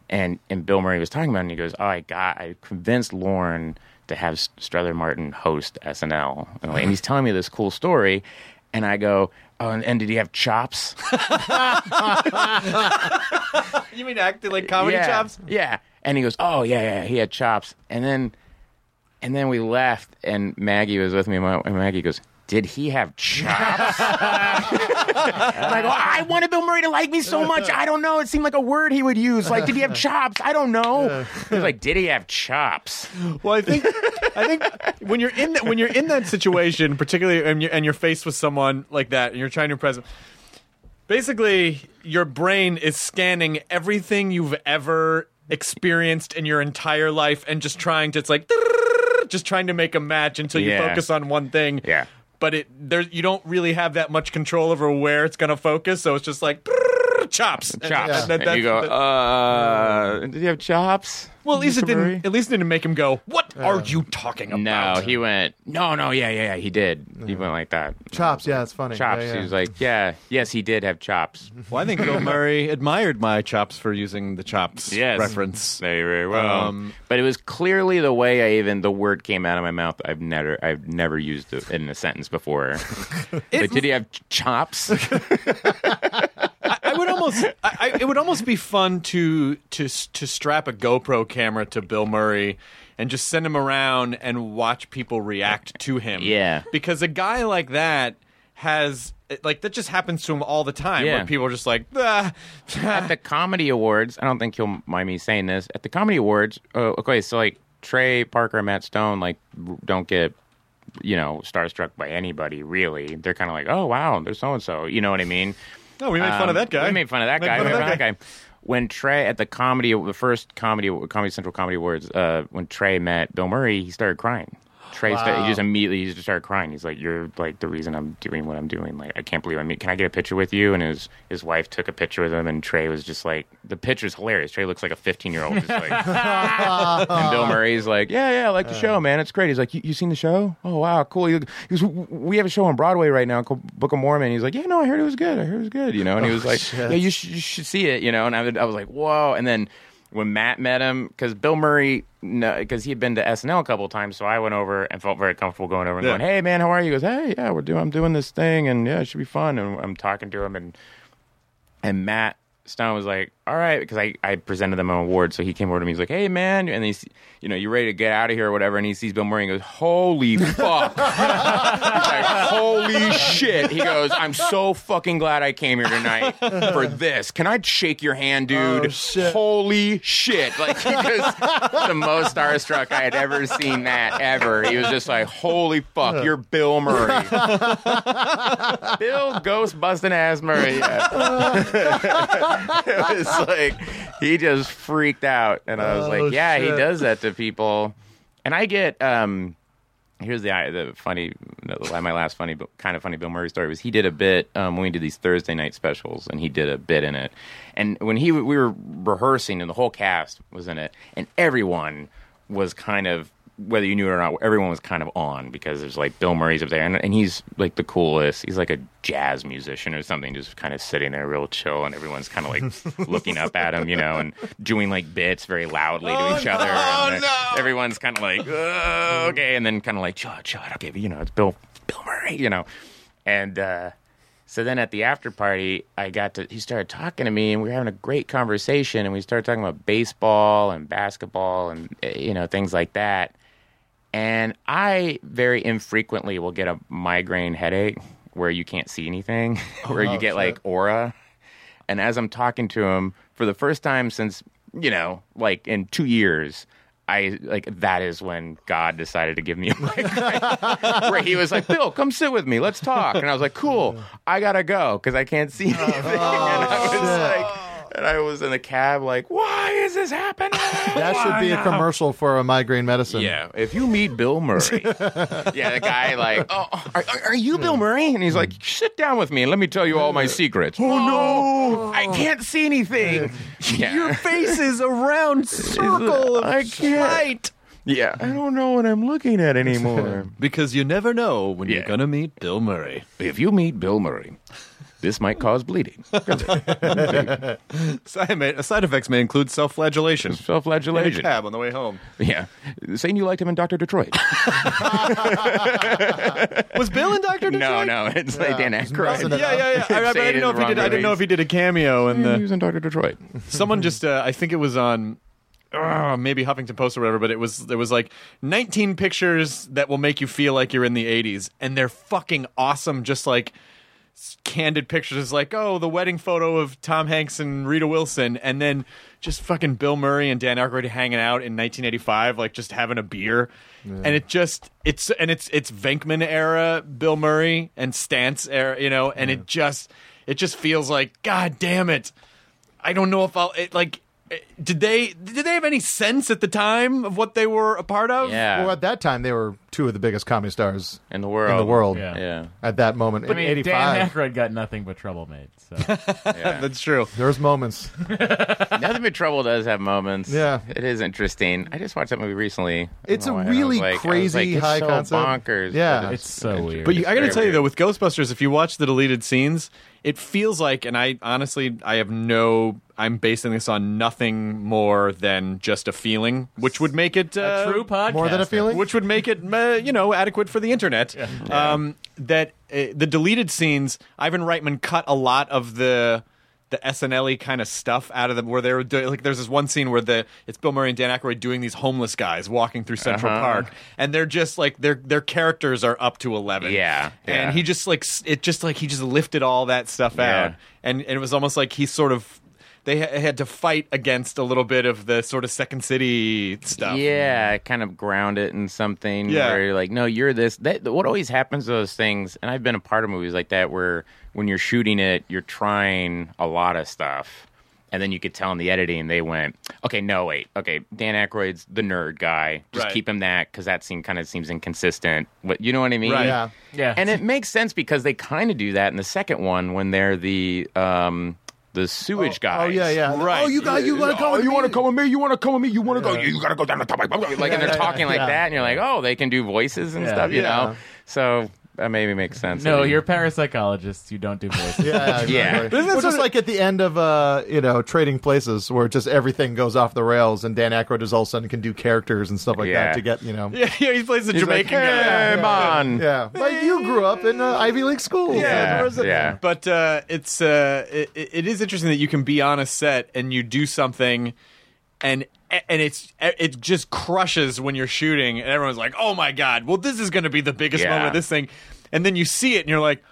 and and Bill Murray was talking about, it, and he goes, "Oh, I got, I convinced Lorne to have Strother Martin host SNL," and he's telling me this cool story, and I go, "Oh, and, and did he have chops?" *laughs* *laughs* You mean acting like comedy yeah, chops? Yeah, and he goes, "Oh yeah, yeah, he had chops," and then and then we left, and Maggie was with me, and my- and Maggie goes. Did he have chops? *laughs* *laughs* and I oh, I wanted Bill Murray to like me so much. I don't know. It seemed like a word he would use. Like, did he have chops? I don't know. He was like, did he have chops? Well, I think I think when you're in that when you're in that situation, particularly and you're, and you're faced with someone like that, and you're trying to impress them, basically your brain is scanning everything you've ever experienced in your entire life, and just trying to it's like *laughs* just trying to make a match until you Yeah. focus on one thing. Yeah. But it there you don't really have that much control over where it's going to focus, so it's just like chops. And- Chops. and that- And you go, that- uh, did he have chops? well, at least it Mr. Murray? didn't. At least it didn't make him go. What are you talking about? No, he went, no, no, yeah, yeah, yeah, he did. He went like that. Chops. Yeah, it's funny. Chops. Yeah, yeah. He was like, yeah, yes, he did have chops. Well, I think Bill *laughs* Murray admired my chops for using the chops Yes. reference. Very, very well. Um, but it was clearly the way I even the word came out of my mouth. I've never, I've never used it in a sentence before. *laughs* like, did he have ch- chops? *laughs* Almost, I, I, it would almost be fun to to to strap a GoPro camera to Bill Murray and just send him around and watch people react to him. Yeah. because a guy like that has like that just happens to him all the time. Yeah. Where people are just like, ah, at the comedy awards, I don't think you'll mind me saying this. At the comedy awards, uh, okay, so like Trey Parker and Matt Stone, like don't get you know starstruck by anybody really. They're kind of like, oh wow, there's so and so. You know what I mean? No, we made fun of Um, that guy. We made fun of that Made guy. fun We made fun of that guy. When Trey at the comedy, the first comedy, Comedy Central Comedy Awards, uh, when Trey met Bill Murray, he started crying. Trey, sta- he just immediately he just started crying. He's like, "You're like the reason I'm doing what I'm doing. Like, I can't believe I mean, can I get a picture with you?" And his his wife took a picture with him, and Trey was just like, the picture's hilarious. Trey looks like a 15 year old, just like. *laughs* and Bill Murray's like, "Yeah, yeah, I like the show, man. It's great." He's like, "You, you seen the show? Oh wow, cool." He goes, "We have a show on Broadway right now called Book of Mormon." He's like, "Yeah, no, I heard it was good. I heard it was good." You know, and he oh, was like, "Yeah, you, sh- you should see it." You know, and I, would- I was like, "Whoa!" And then when Matt met him, because Bill Murray, because he had been to SNL a couple of times, so I went over and felt very comfortable going over and Yeah. going, "Hey, man, how are you?" He goes, "Hey, yeah, we're doing, I'm doing this thing, and yeah, it should be fun." And I'm talking to him, and and Matt Stone was like, "All right," because I, I presented them an award, so he came over to me. He's like, "Hey, man," and he's, you know, you ready to get out of here or whatever? And he sees Bill Murray and goes, "Holy *laughs* fuck!" Like, "Holy shit!" He goes, "I'm so fucking glad I came here tonight for this. Can I shake your hand, oh, dude? Oh, shit. Holy shit!" Like he was *laughs* the most starstruck I had ever seen. That ever. He was just like, "Holy fuck, you're Bill Murray." *laughs* Bill Ghost busting ass Murray. Yeah. it was *laughs* like he just freaked out, and I was Oh, like, "Yeah, he does that to people." And I get um, here's the the funny, my last funny, kind of funny Bill Murray story was he did a bit um, when we did these Thursday night specials, and he did a bit in it. And when he we were rehearsing, and the whole cast was in it, and everyone was kind of whether you knew it or not, everyone was kind of on because there's like Bill Murray's up there, and, and he's like the coolest. He's like a jazz musician or something, just kind of sitting there real chill, and everyone's kind of like *laughs* looking up at him, you know, and doing like bits very loudly to each other. and they're- Everyone's kind of like, "Uh, okay, and then kind of like, shut, shut, okay, you know, it's Bill, Bill Murray, you know, and. uh so then at the after party, I got to, he started talking to me and we were having a great conversation and we started talking about baseball and basketball and, eh, you know, things like that. And I very infrequently will get a migraine headache where you can't see anything, *laughs* where you oh, get like aura. And as I'm talking to him for the first time since, you know, like in two years, I like that is when God decided to give me a *laughs* migraine. where he was like, Bill, come sit with me. Let's talk. And I was like, cool. I got to go because I can't see *laughs* oh, anything. and I was like, and I was in a cab like, why is this happening? *laughs* That should be a commercial for a migraine medicine. Yeah, if you meet Bill Murray, *laughs* yeah, the guy like, oh, are, are- are you Bill Murray? And he's like, sit down with me and let me tell you all my secrets. Oh no, oh, I can't see anything. *laughs* Yeah. Your face is a round circle of I can't. light. Yeah, I don't know what I'm looking at anymore. Because you never know when Yeah. you're gonna meet Bill Murray. if you meet Bill Murray, this might cause bleeding. *laughs* Side, may- side effects may include self-flagellation. In a Self-flagellation. cab on the way home. Yeah, saying you liked him in Doctor Detroit. *laughs* Was Bill in Doctor Detroit? no, no, it's like Dan messing Aykroyd. it Yeah, yeah, yeah. I, I, I didn't know if he did. wrong I didn't know if he did a cameo in He the. was in Doctor Detroit. Someone just, uh, I think it was on. Uh, maybe Huffington Post or whatever, but it was there was like 19 pictures that will make you feel like you're in the 80s, and they're fucking awesome. Just like s- candid pictures, like oh, the wedding photo of Tom Hanks and Rita Wilson, and then just fucking Bill Murray and Dan Aykroyd hanging out in 1985, like just having a beer, and it just it's and it's it's Venkman era Bill Murray and Stantz era, you know, and it just it just feels like god damn it. I don't know if I'll it, like. Eh, Did they did they have any sense at the time of what they were a part of? Yeah, Well, at that time, they were two of the biggest comedy stars in the world. in the world. Yeah. Yeah, At that moment, I in mean, Dan Aykroyd got nothing but trouble made. So *laughs* yeah. *laughs* that's true. there's moments. *laughs* Nothing but Trouble does have moments. Yeah. it is interesting. I just watched that movie recently. It's a why, and I was really like- crazy like, it's high so concept. Bonkers. Yeah. but it's so weird. But you, I got to very tell you though, with Ghostbusters, if you watch the deleted scenes, it feels like, and I honestly, I have no, I'm basing this on nothing more than just a feeling, which would make it uh, a true podcast. More than a feeling. which would make it, uh, you know, adequate for the internet. Um, that uh, the deleted scenes, Ivan Reitman cut a lot of the the SNL kind of stuff out of them, where they were doing like. There's this one scene where the it's Bill Murray and Dan Aykroyd doing these homeless guys walking through Central Uh-huh. Park, and they're just like their their characters are up to eleven. Yeah, yeah. and he just like it just like he just lifted all that stuff Yeah. out, and, and it was almost like he sort of. They ha- had to fight against a little bit of the sort of Second City stuff. Yeah, kind of ground it in something Yeah. where you're like, no, you're this. That, what always happens to those things, and I've been a part of movies like that where when you're shooting it, you're trying a lot of stuff. And then you could tell in the editing, they went, okay, no, wait. Okay, Dan Aykroyd's the nerd guy. Just Right. keep him that because that scene kind of seems inconsistent. But You know what I mean? Right. Yeah. Yeah. And it makes sense because they kind of do that in the second one when they're the um, the sewage guys. Oh yeah, yeah. Right. Oh, you got you want to come? Oh, with you me? want to come with me? You want to come with me? You want to go? You got to go down the top. Like, and they're yeah, talking like yeah. that, and you're like, oh, they can do voices and Yeah. stuff, you Yeah. know. So that maybe makes sense. no, I mean, you're parapsychologists. You don't do voices. Yeah, Yeah. *laughs* exactly. Well, just like at the end of uh, you know, Trading Places, where just everything goes off the rails, and Dan Aykroyd is all of a sudden can do characters and stuff like Yeah. that to get you know. Yeah, *laughs* yeah, he plays the He's like, Jamaican guy. hey, man. Yeah, like you grew up in uh, Ivy League school. Yeah, Where's it- yeah. But uh, it's uh, it, it is interesting that you can be on a set and you do something, and and it's it just crushes when you're shooting, and everyone's like, "Oh my god, well this is going to be the biggest Yeah. moment of this thing," and then you see it and you're like,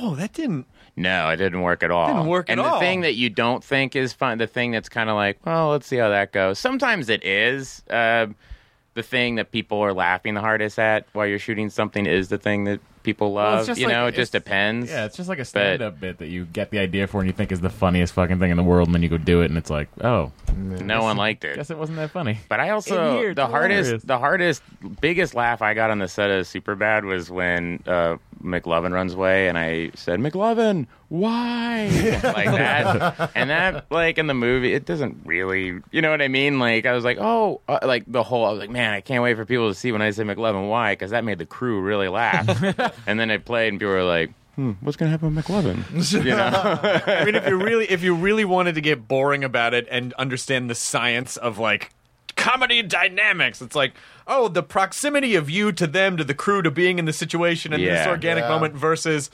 "Oh, that didn't." No, it didn't work at all. Didn't work and at the all. thing that you don't think is fun, the thing that's kind of like, well, let's see how that goes. Sometimes it is. Uh, the thing that people are laughing the hardest at while you're shooting something is the thing that people love. it's just you like- know, it just depends. Yeah, it's just like a stand-up bit that you get the idea for and you think is the funniest fucking thing in the world, and then you go do it, and it's like, oh, no one liked it. guess it wasn't that funny. But I also here, the it's hilarious. hardest, the hardest, biggest laugh I got on the set of Superbad was when uh, McLovin runs away, and I said, "McLovin, why?" *laughs* like that, and that like in the movie, it doesn't really, you know what I mean? Like I was like, oh, uh, like the whole, I was like, man, I can't wait for people to see when I say McLovin, why? Because that made the crew really laugh. *laughs* *laughs* and then it played, and people were like. Hmm, what's gonna happen with McLovin? *laughs* You know, I mean, if you really, if you really wanted to get boring about it and understand the science of like comedy dynamics, it's like, oh, the proximity of you to them, to the crew, to being in the situation in this organic Yeah. moment versus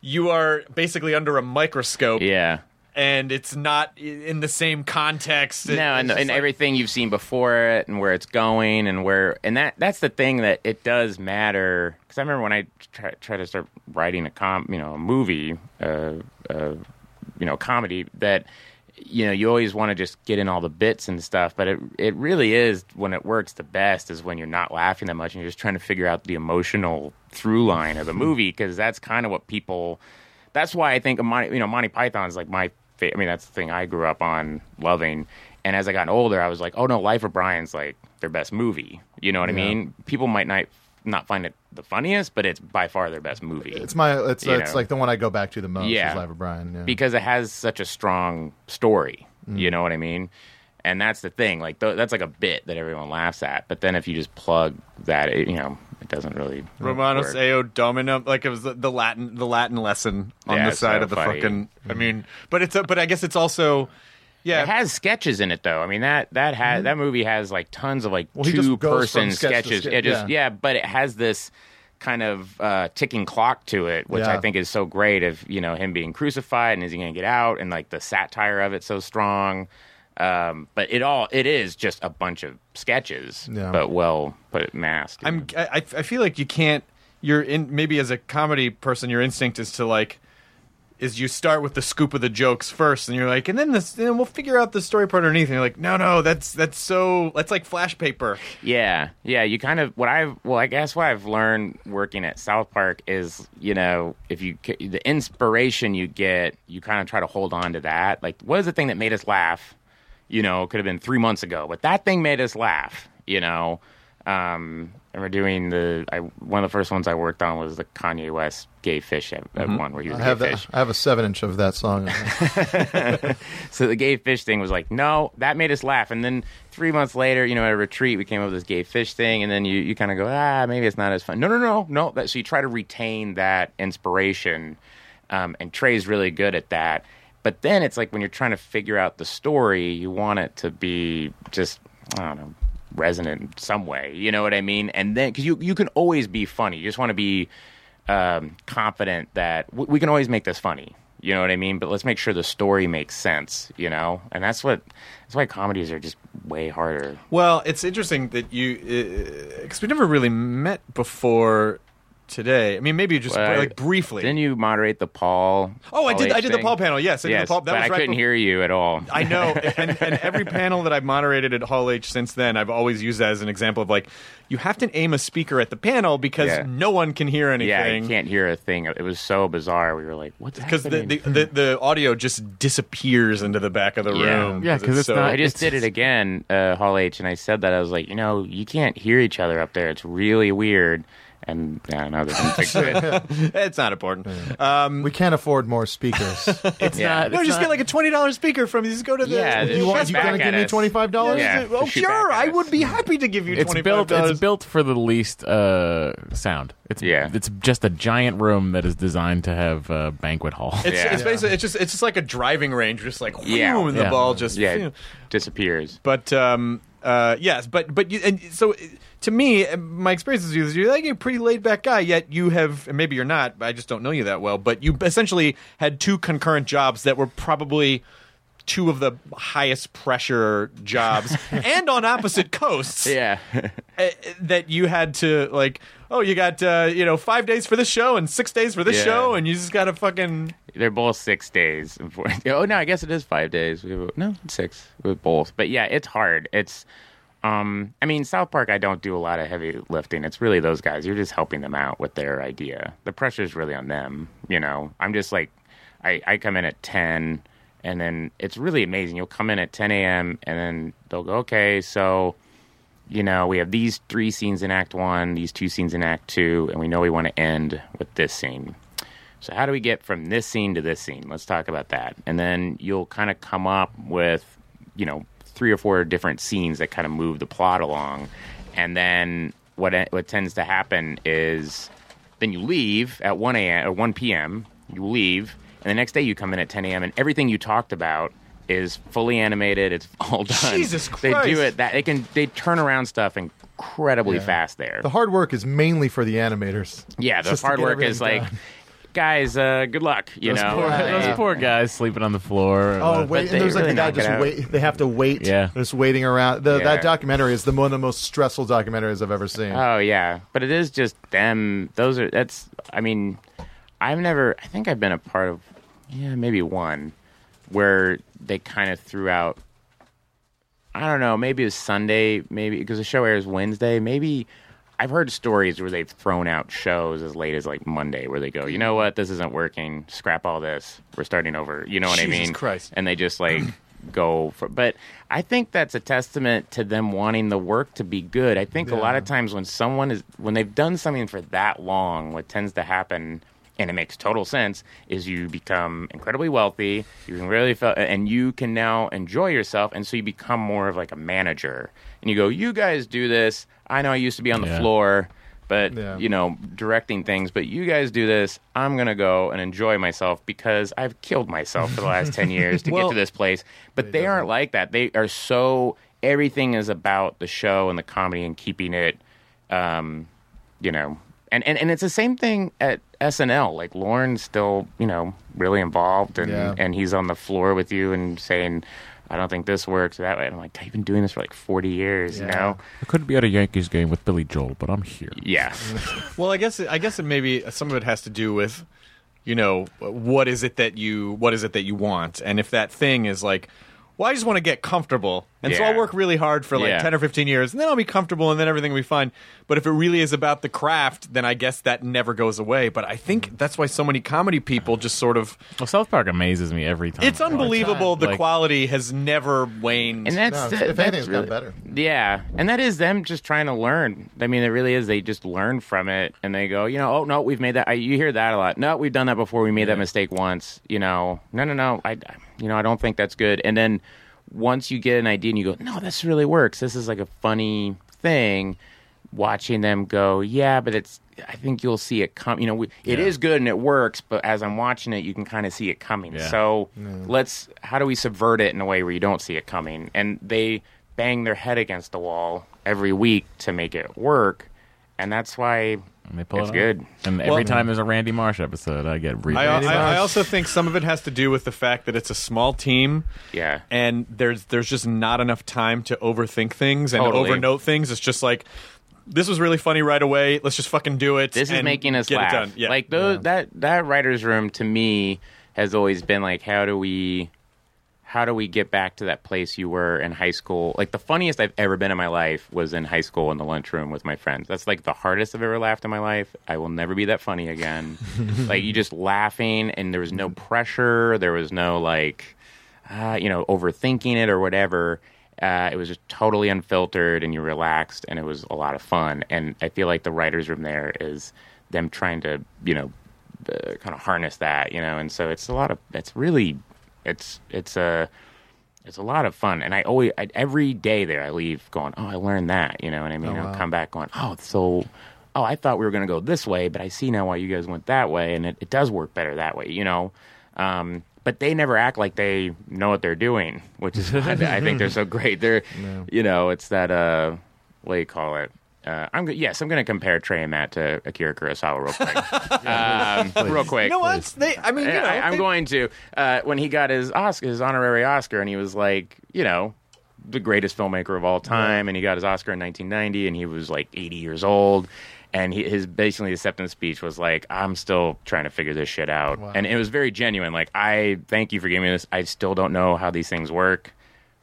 you are basically under a microscope yeah. And it's not in the same context. It- no, and, and like- everything you've seen before it, and where it's going, and where, and that that's the thing that it does matter. Because I remember when I try, try to start writing a com, you know, a movie, uh, uh, you know, comedy that. You know, you always want to just get in all the bits and stuff, but it it really is when it works the best is when you're not laughing that much and you're just trying to figure out the emotional through line of the movie because that's kind of what people that's why I think Monty, you know, Monty Python's like my fa- I mean, that's the thing I grew up on loving. And as I got older, I was like, oh no, Life of Brian's like their best movie. You know what I mean? People might not not find it the funniest, but it's by far their best movie. It's my it's You it's know. like the one I go back to the most. Yeah. is Life of Brian. Yeah. because it has such a strong story. Mm. You know what I mean? And that's the thing. Like th- that's like a bit that everyone laughs at. But then if you just plug that, it, you know, doesn't really. Romanos work. eo dominum, like it was the, the Latin, the Latin lesson on Yeah, the it's side so of the funny. fucking. I mean, but it's a, but I guess it's also, yeah, It has sketches in it though. I mean that that has that movie has like tons of like Well, he just two goes from person sketch to sketches. sketch, it just yeah. yeah. but it has this kind of uh, ticking clock to it, which Yeah. I think is so great. Of you know him being crucified and is he going to get out, and like the satire of it so strong. Um, but it all it is just a bunch of sketches, Yeah. but well put masked. I'm, I, I I feel like you can't. You're in maybe as a comedy person, your instinct is to like, is you start with the scoop of the jokes first, and you're like, and then this, then we'll figure out the story part underneath. And you're like, no, no, that's that's so that's like flash paper. Yeah, yeah. You kind of what I've well, I guess what I've learned working at South Park is you know if you the inspiration you get, you kind of try to hold on to that. Like, what is the thing that made us laugh? You know, it could have been three months ago, but that thing made us laugh. You know, um, and we're doing the I, one of the first ones I worked on was the Kanye West "Gay Fish" at, at one where he was I have gay that. fish. I have a seven inch of that song. *laughs* So the gay fish thing was like, no, that made us laugh. And then three months later, you know, at a retreat, we came up with this gay fish thing, and then you, you kind of go, ah, maybe it's not as fun. No, no, no, no. That, so you try to retain that inspiration, um, and Trey's really good at that. But then it's like when you're trying to figure out the story, you want it to be just, I don't know, resonant in some way. You know what I mean? And then because you you can always be funny, you just want to be um, confident that w- we can always make this funny. You know what I mean? But let's make sure the story makes sense. You know, and that's what that's why comedies are just way harder. Well, it's interesting that you because we never really met before today. I mean, maybe just Well, like briefly. Didn't you moderate the Paul? Oh, I did. H I did the? Paul panel. Yes, I did yes, the Paul. That but was I right couldn't bef- hear you at all. I know, *laughs* and, and every panel that I've moderated at Hall H since then, I've always used that as an example of like, you have to aim a speaker at the panel because Yeah. no one can hear anything. yeah, you can't hear a thing. It was so bizarre. We were like, "What's because the, happening?" the, the the audio just disappears into the back of the room. Yeah. room. Yeah, 'cause it's so, not- I just did it again, uh, Hall H, and I said that I was like, you know, you can't hear each other up there. It's really weird. And I don't know, they didn't fix it. it's not important. Um, we can't afford more speakers. *laughs* It's Yeah. not. no, it's just not- get like a twenty dollars speaker from you. Just go to the. Yeah, you want? You gonna at give me us. twenty five dollars? Yeah. Oh, Shoot sure. back I us. would be happy to give you It's twenty five built. dollars. It's built for the least uh, sound. It's Yeah. It's just a giant room that is designed to have a banquet hall. It's, Yeah. it's basically it's just it's just like a driving range, just like Yeah. whew, and the Yeah. ball just yeah, phew. it disappears. But um, uh, yes, but but you and so uh, to me, my experience with you is you're like a pretty laid back guy. Yet you have, and maybe you're not. I just don't know you that well. But you essentially had two concurrent jobs that were probably two of the highest pressure jobs, *laughs* and on opposite coasts. Yeah. uh, *laughs* that you had to like. Oh, you got uh, you know five days for this show and six days for this Yeah. show, and you just got to fucking. They're both six days. *laughs* Oh no, I guess it is five days. No, six with both. But yeah, it's hard. It's, um, I mean, South Park. I don't do a lot of heavy lifting. It's really those guys. You're just helping them out with their idea. The pressure's really on them. You know, I'm just like, I I come in at ten, and then it's really amazing. You'll come in at ten a.m. and then they'll go, okay, so you know, we have these three scenes in Act One, these two scenes in Act Two, and we know we want to end with this scene. So how do we get from this scene to this scene? Let's talk about that. And then you'll kind of come up with, you know, three or four different scenes that kind of move the plot along. And then what what tends to happen is then you leave at 1 a.m. or 1 p.m. You leave, and the next day you come in at 10 a.m. and everything you talked about is fully animated. It's *laughs* all done. Jesus Christ! They do it that they can they turn around stuff incredibly Yeah. fast there. The hard work is mainly for the animators. yeah, the hard work is everything like, done. Guys, uh, good luck. You those, know, poor, *laughs* those poor guys sleeping on the floor. Oh wait, and there's like really the guy just out. wait. They have to wait. Yeah. just waiting around. The, Yeah. That documentary is the one of the most stressful documentaries I've ever seen. Oh yeah, but it is just them. Those are that's. I mean, I've never. I think I've been a part of. Yeah, maybe one where they kind of threw out. I don't know. Maybe it was Sunday. Maybe because the show airs Wednesday. Maybe I've heard stories where they've thrown out shows as late as like Monday, where they go, you know what, this isn't working. Scrap all this. We're starting over. You know what I Jesus mean? Christ. And they just like *clears throat* go for. But I think that's a testament to them wanting the work to be good. I think a lot of times when someone is when they've done something for that long, what tends to happen. And it makes total sense. Is you become incredibly wealthy, you can really feel, and you can now enjoy yourself, and so you become more of like a manager. And you go, you guys do this. I know I used to be on the Yeah. floor, but Yeah. you know, directing things. But you guys do this. I'm gonna go and enjoy myself because I've killed myself for the last ten *laughs* years to Well- get to this place. But they aren't like that. They are so everything is about the show and the comedy and keeping it, um, you know. And, and, and it's the same thing at SNL. Like Lorne's still, you know, really involved, and, Yeah. and he's on the floor with you and saying, "I don't think this works that way." And I'm like, I've been doing this for like 40 years, you Yeah. know?" I couldn't be at a Yankees game with Billy Joel, but I'm here. Yeah, *laughs* *laughs* Well, I guess I guess it maybe some of it has to do with, you know, what is it that you what is it that you want, and if that thing is like, well, I just want to get comfortable, and so Yeah. I'll work really hard for like Yeah. ten or fifteen years, and then I'll be comfortable, and then everything will be fine. But if it really is about the craft, then I guess that never goes away. But I think mm. that's why so many comedy people just sort of. Well, South Park amazes me every time. It's I watch it. unbelievable. The Like- quality has never waned. and that's No, that- if that's anything, it's really, gotten better. Yeah, and that is them just trying to learn. I mean, it really is. They just learn from it, and they go, you know, oh no, we've made that. I, you hear that a lot. No, we've done that before. We made that mistake once. You know, no, no, no. I, you know, I don't think that's good. And then once you get an idea and you go, no, this really works. This is like a funny thing. Watching them go, yeah, but it's. I think you'll see it come. You know, we, it is good and it works, but as I'm watching it, you can kind of see it coming. Yeah. So let's. How do we subvert it in a way where you don't see it coming? And they bang their head against the wall every week to make it work, and that's why And they pull it's it good. And every time there's a Randy Marsh episode, I get really. I, I, I also think some of it has to do with the fact that it's a small team. Yeah. and there's there's just not enough time to overthink things and Totally. overnote things. It's just like this was really funny right away. Let's just fucking do it. This is making us get laugh. it done. Yeah. Like those, that that writers' room to me has always been like, how do we, how do we get back to that place you were in high school? Like the funniest I've ever been in my life was in high school in the lunchroom with my friends. That's like the hardest I've ever laughed in my life. I will never be that funny again. *laughs* like you just laughing, and there was no pressure. There was no like, uh, you know, overthinking it or whatever. Uh, it was just totally unfiltered, and you relaxed, and it was a lot of fun. And I feel like the writers' room there is them trying to, you know, uh, kind of harness that, you know. And so it's a lot of, it's really, it's it's a, it's a lot of fun. And I always, I, every day there, I leave going, oh, I learned that, you know. And I mean, I'll come back going, oh, so. Oh, I thought we were going to go this way, but I see now why you guys went that way, and it, it does work better that way, you know. Um, but they never act like they know what they're doing, which is *laughs* I think they're so great. They're, you know, it's that uh, what do you call it? Uh, I'm go- yes, I'm going to compare Trey and Matt to Akira Kurosawa real quick, *laughs* um, real quick. you know what? They, I mean, you know, I, am they- going to uh, when he got his Oscar, his honorary Oscar, and he was like, you know, the greatest filmmaker of all time, and he got his Oscar in 1990, and he was like 80 years old. And he, his basically acceptance speech was like, "I'm still trying to figure this shit out," and it was very genuine. Like, I thank you for giving me this. I still don't know how these things work,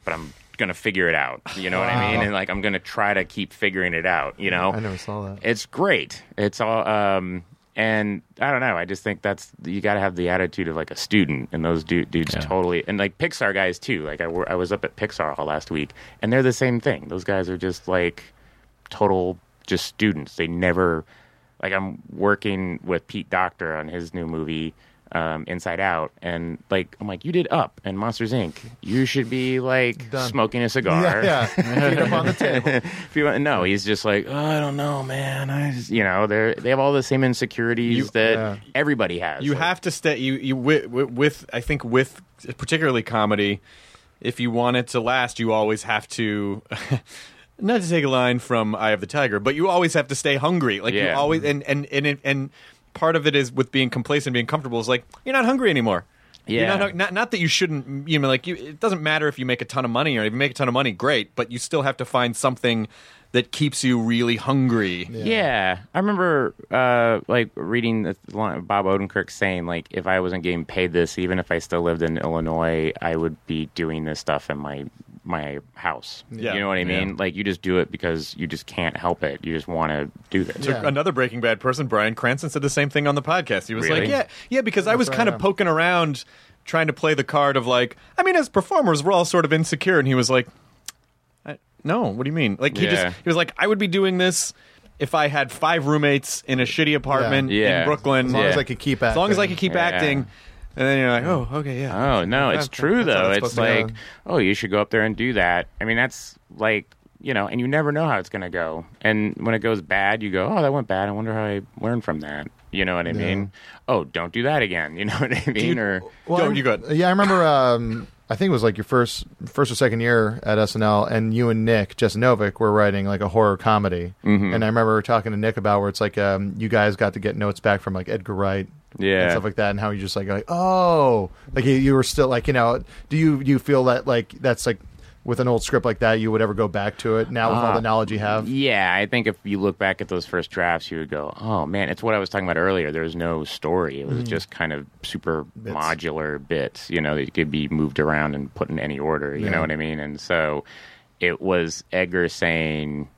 but I'm gonna figure it out. You know what I mean? And like, I'm gonna try to keep figuring it out. You know, I never saw that. it's great. It's all, um, and I don't know. I just think that's you got to have the attitude of like a student, and those du- dudes Yeah. totally, and like Pixar guys too. Like I, wor- I was up at Pixar all last week, and they're the same thing. Those guys are just like total just students. They never like I'm working with Pete Docter on his new movie um, Inside Out, and like I'm like, you did Up and Monsters Inc. You should be like Done. smoking a cigar. Yeah, *laughs* yeah. Feet up on the table. *laughs* Want- no, he's just like, oh, I don't know, man. I just, you know, they they have all the same insecurities You- that Yeah. everybody has. You Like, have to stay. You you with, with I think with particularly comedy, if you want it to last, you always have to. *laughs* Not to take a line from Eye of the Tiger, but you always have to stay hungry. Like you always, and and and and part of it is with being complacent, being comfortable. Is like you're not hungry anymore. You're Yeah. not, not not that you shouldn't. You know, like you, it doesn't matter if you make a ton of money or if you make a ton of money, great. But you still have to find something that keeps you really hungry. Yeah. I remember uh, like reading the Bob Odenkirk saying like if I wasn't getting paid this, even if I still lived in Illinois, I would be doing this stuff in my my house. Yeah. You know what I mean? Yeah. Like you just do it because you just can't help it. You just want to do this. Yeah. Another Breaking Bad person, Bryan Cranston, said the same thing on the podcast. He was Really? like, "Yeah, yeah," because I was right, kind of poking around, trying to play the card of like, I mean, as performers, we're all sort of insecure, and he was like, I, "No, what do you mean?" Like he Yeah. just he was like, "I would be doing this." If I had five roommates in a shitty apartment Yeah. in Brooklyn, As long as I could keep as long as I could keep Yeah. acting, and then you're like, oh, okay, yeah. Oh no, it's That's- true though. it's It's like, oh, you should go up there and do that. I mean, that's like you know, and you never know how it's going to go. And when it goes bad, you go, oh, that went bad. I wonder how I learned from that. You know what I mean? Oh, don't do that again. *laughs* You know what I mean? or Go, I- you go ahead. Yeah, I remember. Um, I think it was like your first, first or second year at SNL, and you and Nick Jasenovec were writing like a horror comedy. Mm-hmm. And I remember talking to Nick about where it's like um, you guys got to get notes back from like Edgar Wright, Yeah. and stuff like that, and how you just like, like oh, like you, you were still like you know, do you do you feel that like that's like with an old script like that, you would ever go back to it now with all the uh, knowledge you have? Yeah, I think if you look back at those first drafts, you would go, "Oh man, it's what I was talking about earlier. There was no story. It was mm. just kind of super modular bits, you know, that could be moved around and put in any order. You Yeah. know what I mean? And so it was Edgar saying."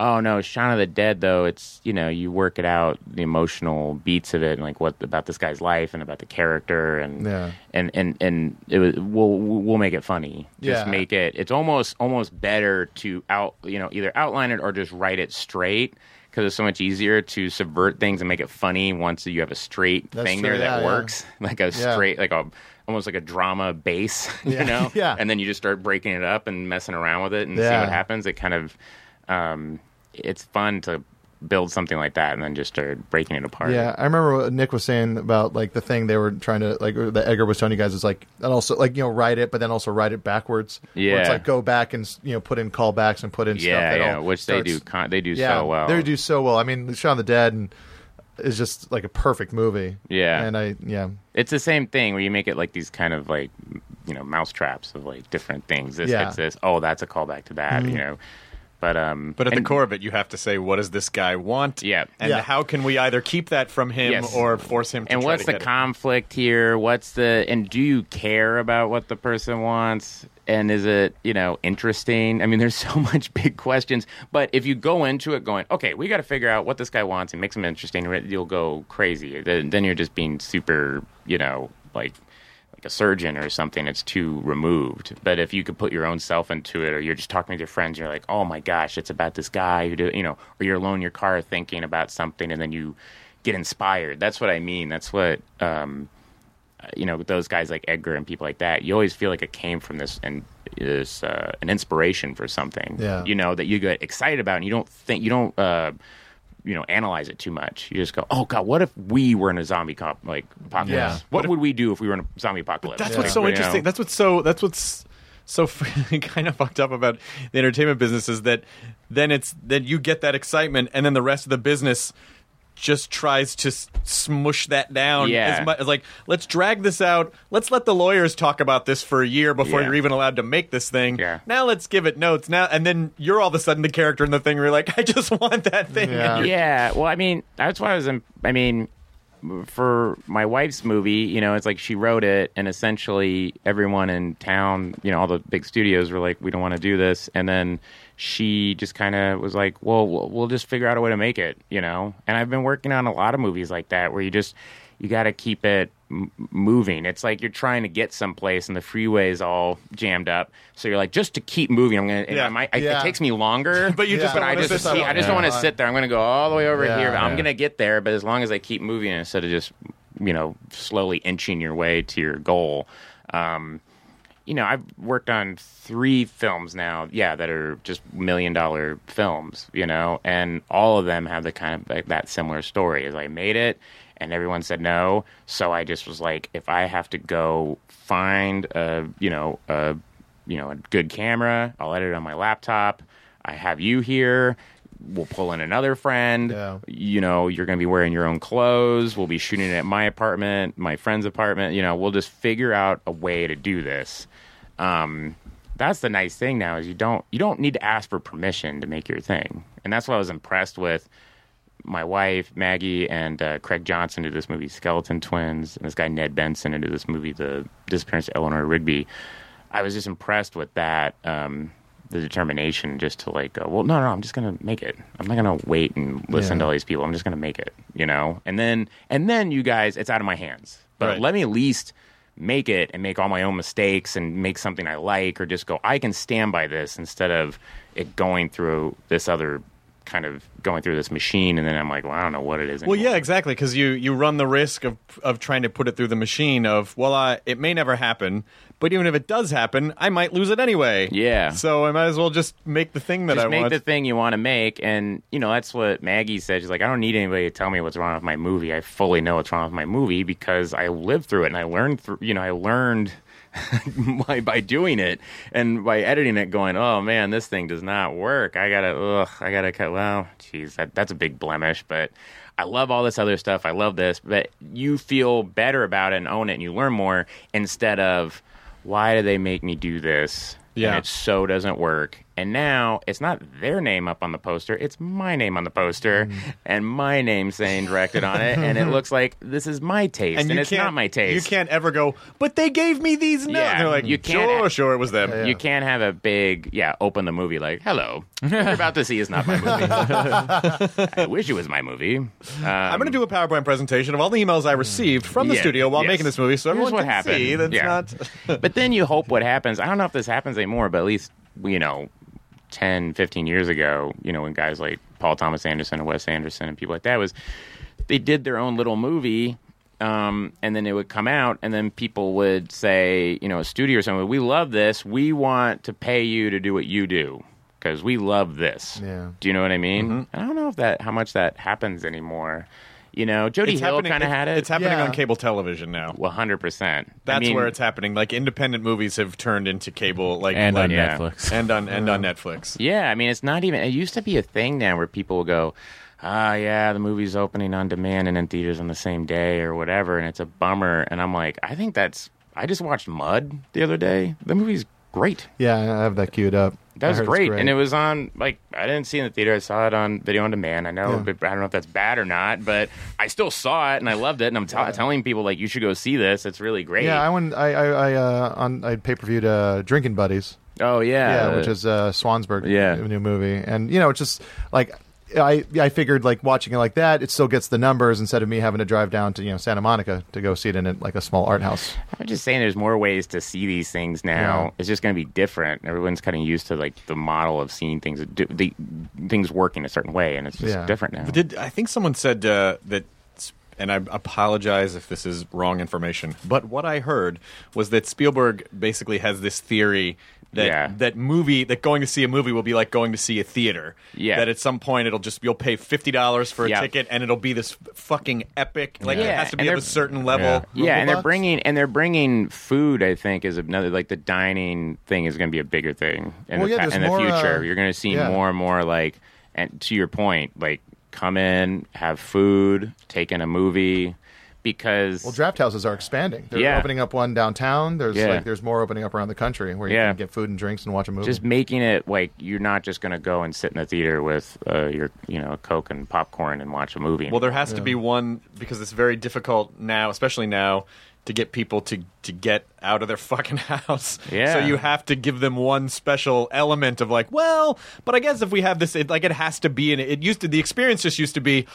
Oh no, Shaun of the Dead though. It's you know you work it out the emotional beats of it and like what about this guy's life and about the character and Yeah. and and and it was we'll we'll make it funny. Just Yeah. make it. It's almost almost better to out you know either outline it or just write it straight because it's so much easier to subvert things and make it funny once you have a straight That's thing true, there that yeah, yeah. works *laughs* like a Yeah. straight like a almost like a drama base *laughs* Yeah, you know *laughs* yeah. and then you just start breaking it up and messing around with it and see what happens it kind of um it's fun to build something like that and then just start breaking it apart Yeah, I remember what Nick was saying about like the thing they were trying to like or that Edgar was telling you guys is like and also like you know write it, but then also write it backwards. Where it's Yeah. like go back and you know put in callbacks and put in stuff. yeah that yeah which they do con- they do Yeah, so well they do so well. I mean, Shaun of the Dead and is just like a perfect movie. Yeah. and I yeah It's the same thing where you make it like these kind of like you know mouse traps of like different things. This Yeah. Mm-hmm. hits this. Oh, that's a callback to that. You know, but um, But at and- the core of it, you have to say, what does this guy want? Yeah. And Yeah. how can we either keep that from him Yes. or force him to do that? and try what's to the get it? conflict here? What's the and do you care about what the person wants? And is it you know interesting? I mean, *laughs* there's so much big questions. But if you go into it going, okay, we got to figure out what this guy wants and make him interesting, you'll go crazy. Then, then you're just being super, you know, like like a surgeon or something. It's too removed. But if you could put your own self into it, or you're just talking with your friends, you're like, oh my gosh, it's about this guy who do, you know, or you're alone in your car thinking about something, and then you get inspired. That's what I mean. That's what um, you know, those guys like Edgar and people like that. You always feel like it came from this and is uh, an inspiration for something. Yeah. You know that you get excited about, and you don't think you don't. Uh, you know, analyze it too much. You just go, "Oh God, what if we were in a zombie cop like apocalypse? Yeah. What would we do if we were in a zombie apocalypse?" That's Like, what's so you know, interesting. That's what's so. That's what's so *laughs* kind of fucked up about the entertainment business is that then it's then you get that excitement, and then the rest of the business just tries to s- smush that down. Yeah. as much as like let's drag this out. Let's let the lawyers talk about this for a year before Yeah. you're even allowed to make this thing. Yeah. Now let's give it notes. Now and then you're all of a sudden the character in the thing. Where you're like, *laughs* I just want that thing. Yeah. Yeah. Well, I mean, that's why I was. in- I mean, for my wife's movie, you know, it's like she wrote it, and essentially everyone in town, you know, all the big studios were like, "We don't want to do this," and then she just kind of was like, "Well, we'll just figure out a way to make it," you know. And I've been working on a lot of movies like that, where you just you got to keep it m- moving. It's like you're trying to get someplace and the freeway is all jammed up. So you're like, just to keep moving, I'm gonna. Yeah. I might, I, Yeah. It takes me longer, *laughs* But you just but I just, sit see- there I just don't want to sit there. I'm going to go all the way over here. I'm going to get there, but as long as I keep moving instead of just, you know, slowly inching your way to your goal. Um, you know, I've worked on three films now, yeah, that are just million dollar films, you know, and all of them have the kind of like that similar story. Is I made it and everyone said no, so I just was like, if I have to go find a, you know, a, you know, a good camera, I'll edit it on my laptop. I have you here. We'll pull in another friend. Yeah. You know, you're going to be wearing your own clothes. We'll be shooting it at my apartment, my friend's apartment. You know, we'll just figure out a way to do this. Um, that's the nice thing now is you don't you don't need to ask for permission to make your thing, and that's what I was impressed with. My wife Maggie and uh, Craig Johnson did this movie Skeleton Twins, and this guy Ned Benson did this movie The Disappearance of Eleanor Rigby. I was just impressed with that. Um, the determination just to like go, well, no, no, I'm just gonna make it. I'm not gonna wait and listen to all these people. I'm just gonna make it, you know. And then, and then you guys, it's out of my hands. But Right. let me at least make it and make all my own mistakes and make something I like, or just go, I can stand by this instead of it going through this other kind of going through this machine, and then I'm like, well, I don't know what it is. Well, yeah, exactly. Because you you run the risk of of trying to put it through the machine. Of well, uh, it may never happen, but even if it does happen, I might lose it anyway. Yeah. So I might as well just make the thing that just I make want. the thing you want to make and you know that's what maggie said she's like i don't need anybody to tell me what's wrong with my movie i fully know what's wrong with my movie because i lived through it and i learned through you know i learned *laughs* by, by doing it and by editing it going oh man this thing does not work i gotta ugh i gotta cut well geez that, that's a big blemish but I love all this other stuff. I love this, but you feel better about it and own it, and you learn more instead of why do they make me do this? Yeah. And it so doesn't work. And now it's not their name up on the poster, it's my name on the poster Mm. and my name saying directed on it. And it looks like this is my taste. And, you it's can't, my taste. You can't ever go. But they gave me these notes. Yeah, They're like, you can't- sure, sure, it was them. You can't have a big, yeah, open the movie like, hello, you're about to see is not my movie. *laughs* I wish it was my movie. Um, I'm going to do a PowerPoint presentation of all the emails I received from the Yeah, studio while yes. making this movie, so Here's everyone what can happened. see that's Yeah. not. but then you hope what happens. I don't know if this happens anymore, but at least, you know, 10, 15 years ago, you know, when guys like Paul Thomas Anderson and Wes Anderson and people like that was, they did their own little movie. Um, and then it would come out, and then people would say, you know, a studio or something, we love this. We want to pay you to do what you do because we love this. Yeah. Do you know what I mean? Mm-hmm. I don't know if that how much that happens anymore. You know, Jody It's Hill happening- kind of had it. It's happening Yeah. on cable television now. Hundred percent. That's where it's happening. Like independent movies have turned into cable, like and like, on yeah. Netflix. and on and on Netflix. Yeah, I mean, it's not even. It used to be a thing now where people will go, "Ah, yeah, the movie's opening on demand and in theaters on the same day or whatever," and it's a bummer. And I'm like, I think that's. I just watched Mud the other day. The movie's great. Yeah, I have that queued up. That was it's great. and it was on like I didn't see it in the theater. I saw it on video on demand. I know, Yeah. but I don't know if that's bad or not. But I still saw it and I loved it. And I'm t- telling people like you should go see this. It's really great. Yeah, I went. I I, I uh, on I pay per viewed uh, Drinking Buddies. oh yeah, Yeah, which is uh, Swanberg. Yeah. new movie, and you know, it's just like. I I figured like watching it like that, it still gets the numbers instead of me having to drive down to you know Santa Monica to go see it in a, like a small art house. I'm just saying there's more ways to see these things now. Yeah. It's just going to be different. Everyone's kind of used to like the model of seeing things, do- the things working a certain way, and it's just Yeah. different now. But did I think someone said uh, that? And I apologize if this is wrong information, but what I heard was that Spielberg basically has this theory that Yeah. that movie that going to see a movie will be like going to see a theater. Yeah. That at some point it'll just you'll pay fifty dollars for a Yeah. ticket and it'll be this fucking epic. Like it has to be of a certain level. Yeah. yeah, and they're bringing and they're bringing food. I think is another like the dining thing is going to be a bigger thing in, Well, the, yeah, pa- there's in the future. uh, You're going to see yeah. more and more like, and to your point, like come in, have food, take in a movie, because Well, draft houses are expanding. They're Yeah. opening up one downtown. There's Yeah. like there's more opening up around the country where you Yeah. can get food and drinks and watch a movie. just making it like you're not just going to go and sit in the theater with uh, your you know coke and popcorn and watch a movie. Well, there has to be one because it's very difficult now, especially now, to get people to to get out of their *laughs* fucking house. Yeah. So you have to give them one special element of like, well, but I guess if we have this, it, like it has to be in it. It used to the experience just used to be.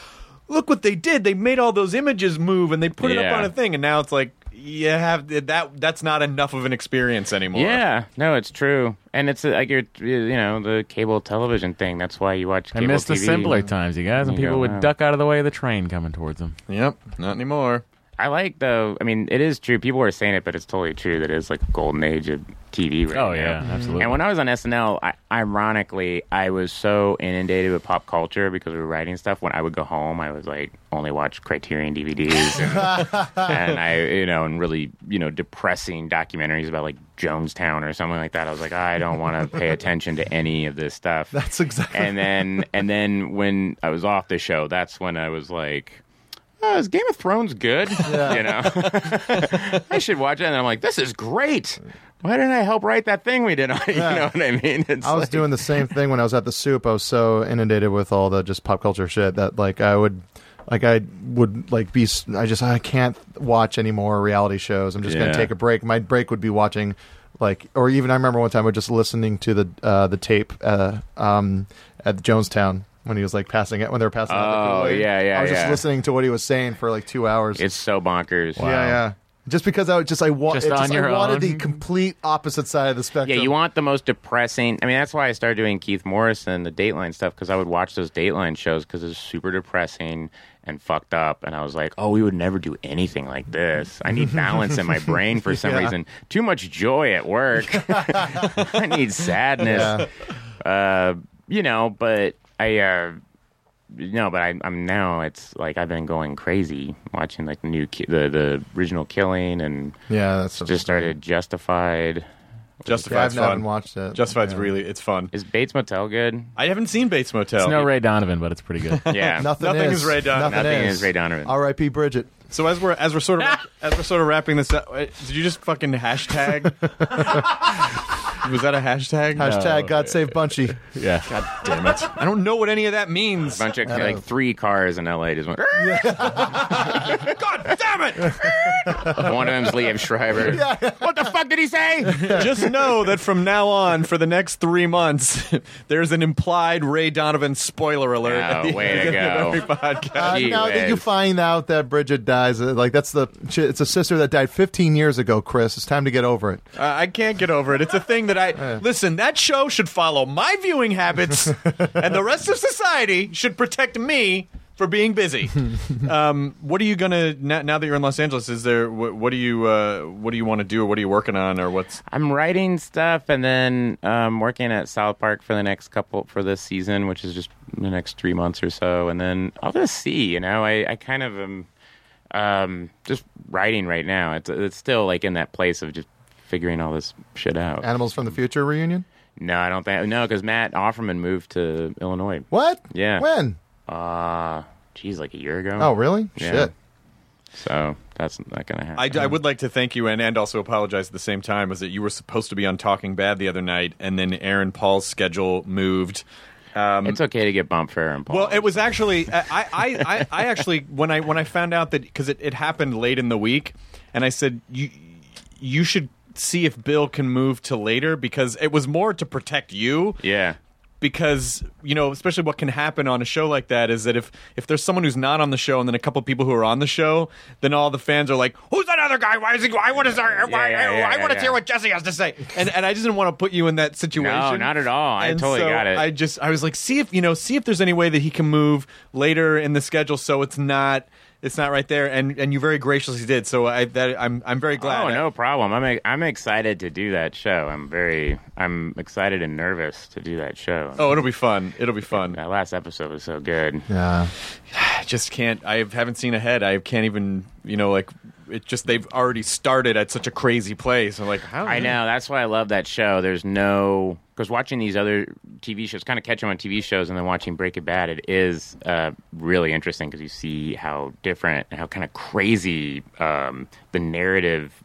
Look what they did. They made all those images move and they put it up on a thing. And now it's like, you have that. That's not enough of an experience anymore. Yeah, no, it's true, and it's uh, like your, you know, the cable television thing. That's why you watch. I Cable miss the TV. simpler times, you guys, and You people go, would wow. duck out of the way of the train coming towards them. Yep. Not anymore. I like though. I mean, it is true. People are saying it, but it's totally true. That it's like a golden age of TV. Right Oh, now. yeah, absolutely. And when I was on SNL, I, ironically, I was so inundated with pop culture because we were writing stuff. When I would go home, I was like only watch Criterion DVDs, and, *laughs* and I, you know, and really, you know, depressing documentaries about like Jonestown or something like that. I was like, I don't want to pay attention to any of this stuff. That's exactly. and then and then when I was off the show, that's when I was like, oh, is Game of Thrones good? *laughs* You know, *laughs* I should watch it. And I'm like, this is great. Why didn't I help write that thing we did? on *laughs* You know what I mean? It's I was like- doing the same thing when I was at the soup. I was so inundated with all the just pop culture shit that like I would like I would like be I just I can't watch any more reality shows. I'm just Yeah. gonna take a break. My break would be watching like or even I remember one time I was just listening to the uh, the tape uh, um, at Jonestown when he was like passing it when they were passing out the Oh, Kool-Aid. yeah, yeah, I was just listening to what he was saying for like two hours. It's so bonkers. Yeah, yeah. Just because I was just I, wa- Just it on your I wanted own? the complete opposite side of the spectrum. Yeah, you want the most depressing. I mean, that's why I started doing Keith Morrison, the Dateline stuff, because I would watch those Dateline shows because it's super depressing and fucked up. And I was like, oh, we would never do anything like this. I need balance in my *laughs* brain for some Yeah. reason. Too much joy at work. *laughs* I need sadness. Uh, you know, but I. Uh, no, but I, I'm now. It's like I've been going crazy watching like the new ki- the the original Killing and Yeah, that's just started Justified. Justified's Yeah, I haven't fun. watched it. Justified's Yeah. really it's fun. Is Bates Motel good? I haven't seen Bates Motel. It's no Ray Donovan, but it's pretty good. *laughs* Yeah. *laughs* Nothing, Nothing is is Ray Donovan. Nothing, Nothing is. is Ray Donovan. R.I.P. Bridget. So as we're as we're sort of *laughs* as we're sort of wrapping this up, uh, did you just fucking hashtag? Was that a hashtag? Hashtag God Save Bunchy. yeah. God damn it! I don't know what any of that means. bunch of like three cars in LA just went. *laughs* God damn it! One of them's Liev Schreiber. What the fuck did he say? *laughs* Just know that from now on, for the next three months, *laughs* there's an implied Ray Donovan spoiler alert. at Oh, the way end to of go. podcast. Uh, Gee now that you find out that Bridget dies, uh, like that's the it's a sister that died 15 years ago. Chris, it's time to get over it. Uh, I can't get over it. It's a thing that I listen. That show should follow my viewing habits, *laughs* and the rest of society should protect me for being busy. *laughs* um, what are you gonna now, now that you're in Los Angeles? Is there what, what do you uh, what do you want to do, or what are you working on, or what's? I'm writing stuff and then um, working at South Park for the next couple for this season, which is just the next three months or so, and then I'll just see. You know, I, I kind of am um, just writing right now. It's it's still like in that place of just figuring all this shit out. Animals from the Future reunion. No, I don't think no, because Matt Offerman moved to Illinois. What? Yeah. When? Uh, geez, like a year ago. Oh, really? Yeah. Shit. So that's not gonna happen. I, I would like to thank you and, and also apologize at the same time. Was that you were supposed to be on Talking Bad the other night, and then Aaron Paul's schedule moved. Um, it's okay to get bumped for Aaron Paul. Well, it was actually *laughs* I I, I, I actually when I when I found out that because it, it happened late in the week, and I said you you should see if Bill can move to later because it was more to protect you yeah. because you know especially what can happen on a show like that is that if if there's someone who's not on the show and then a couple people who are on the show then all the fans are like who's that other guy why is he I want to why, yeah, yeah, I want to yeah. hear what Jesse has to say and and I just didn't want to put you in that situation No, not at all. I And totally so got it. I just I was like see if you know see if there's any way that he can move later in the schedule so it's not it's not right there and and you very graciously did so I that I'm I'm very glad Oh, no problem. I'm I'm excited to do that show. I'm very I'm excited and nervous to do that show. Oh, it'll be fun. It'll be fun. That last episode was so good. Yeah. I *sighs* just can't. I haven't seen ahead. I can't even. You know, like it just they've already started at such a crazy place. I'm like, how? I know. That's why I love that show. There's no because watching these other TV shows, kind of catch them on TV shows, and then watching Breaking Bad, it is uh, really interesting because you see how different and how kind of crazy um, the narrative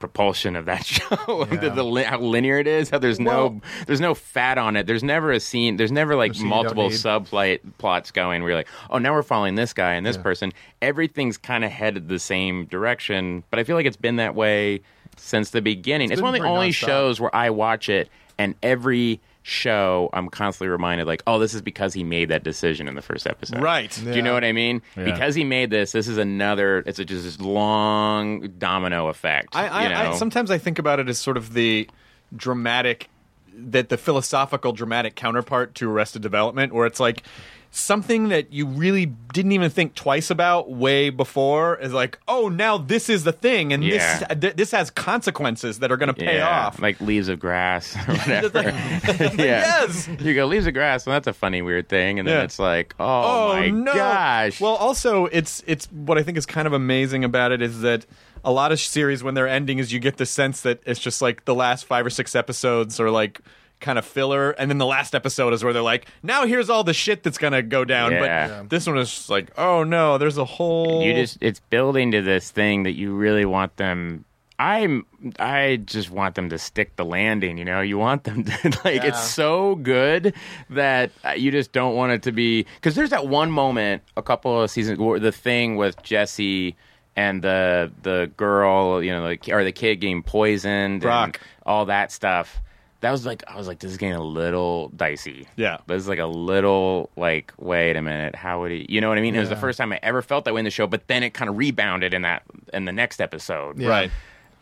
propulsion of that *laughs* show the, the, how linear it is how there's no Well- there's no fat on it. There's never a scene there's never like scene multiple subplot plots going where you're like oh now we're following this guy and this person. Everything's kind of headed the same direction but i feel like it's been that way since the beginning. It's, been one of the only nonstop. shows where i watch it and every show, I'm constantly reminded, like, oh, this is because he made that decision in the first episode. Right. Do you know what I mean? Because he made this, this is another. It's a, just this long domino effect. I, I, you know? I sometimes I think about it as sort of the dramatic, that the philosophical dramatic counterpart to Arrested Development, where it's like something that you really didn't even think twice about way before is like, oh, now this is the thing, and Yeah. this th- this has consequences that are going to pay yeah, off. like leaves of grass or *laughs* whatever. *laughs* *laughs* yeah. Yes. You go leaves of grass, well, that's a funny weird thing, and then Yeah. it's like, oh, oh, my no. gosh. Well, also, it's it's what I think is kind of amazing about it is that a lot of series when they're ending is you get the sense that it's just like the last five or six episodes are like kind of filler, and then the last episode is where they're like, now here's all the shit that's gonna go down. Yeah. But this one is just like, oh no, there's a whole. you just it's building to this thing that you really want them I'm I just want them to stick the landing, you know. You want them to *laughs* like it's so good that you just don't want it to be cuz there's that one moment a couple of seasons where the thing with Jesse and the the girl, you know, like or the kid getting poisoned Brock. and all that stuff. That was like I was like this is getting a little dicey. Yeah. But it's like a little like wait a minute, how would he you know what I mean? It was the first time I ever felt that way in the show, but then it kind of rebounded in that in the next episode. right.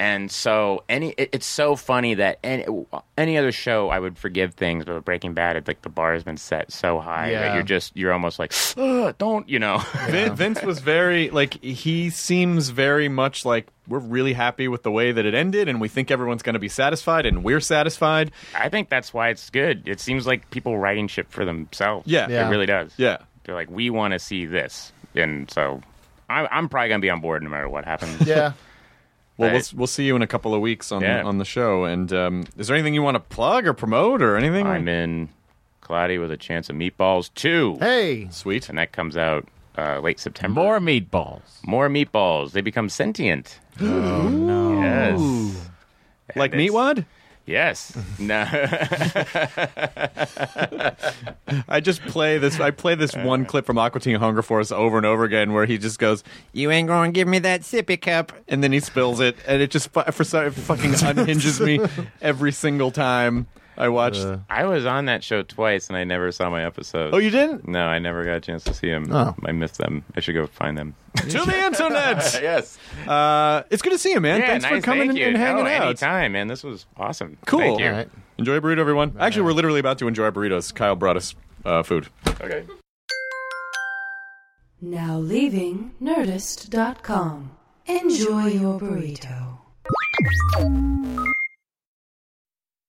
And so any it, it's so funny that any any other show I would forgive things, but Breaking Bad, it's like the bar has been set so high Yeah. that you're just you're almost like don't you know? *laughs* Vin, Vince was very like he seems very much like we're really happy with the way that it ended, and we think everyone's going to be satisfied, and we're satisfied. I think that's why it's good. It seems like people writing shit for themselves. Yeah. Yeah. it really does. Yeah. they're like we want to see this, and so I'm I'm probably gonna be on board no matter what happens. Yeah. *laughs* Well, we'll, we'll see you in a couple of weeks on Yeah. on the show. And um, is there anything you want to plug or promote or anything? I'm in Cloudy with a Chance of Meatballs two, Hey. Sweet. and that comes out uh, late September. More meatballs. More meatballs. They become sentient. *gasps* Oh no. Yes. Like Meatwad? Yes. No. *laughs* I just play this. I play this one clip from Aqua Teen Hunger Force over and over again, where he just goes, "You ain't going to give me that sippy cup," and then he spills it, and it just for some it fucking unhinges me *laughs* every single time I watch. I was on that show twice and I never saw my episodes. oh, you didn't? No, I never got a chance to see them. Oh. I missed them. I should go find them. *laughs* to the internet. *laughs* yes. Uh, it's good to see you, man. Yeah, Thanks nice, for coming thank and, you. and hanging oh, out. Anytime, man. This was awesome. Cool. Thank you. All right. Enjoy a burrito, everyone. Actually, we're literally about to enjoy burritos. Kyle brought us uh, food. Okay. Now leaving Nerdist.com. Enjoy your burrito.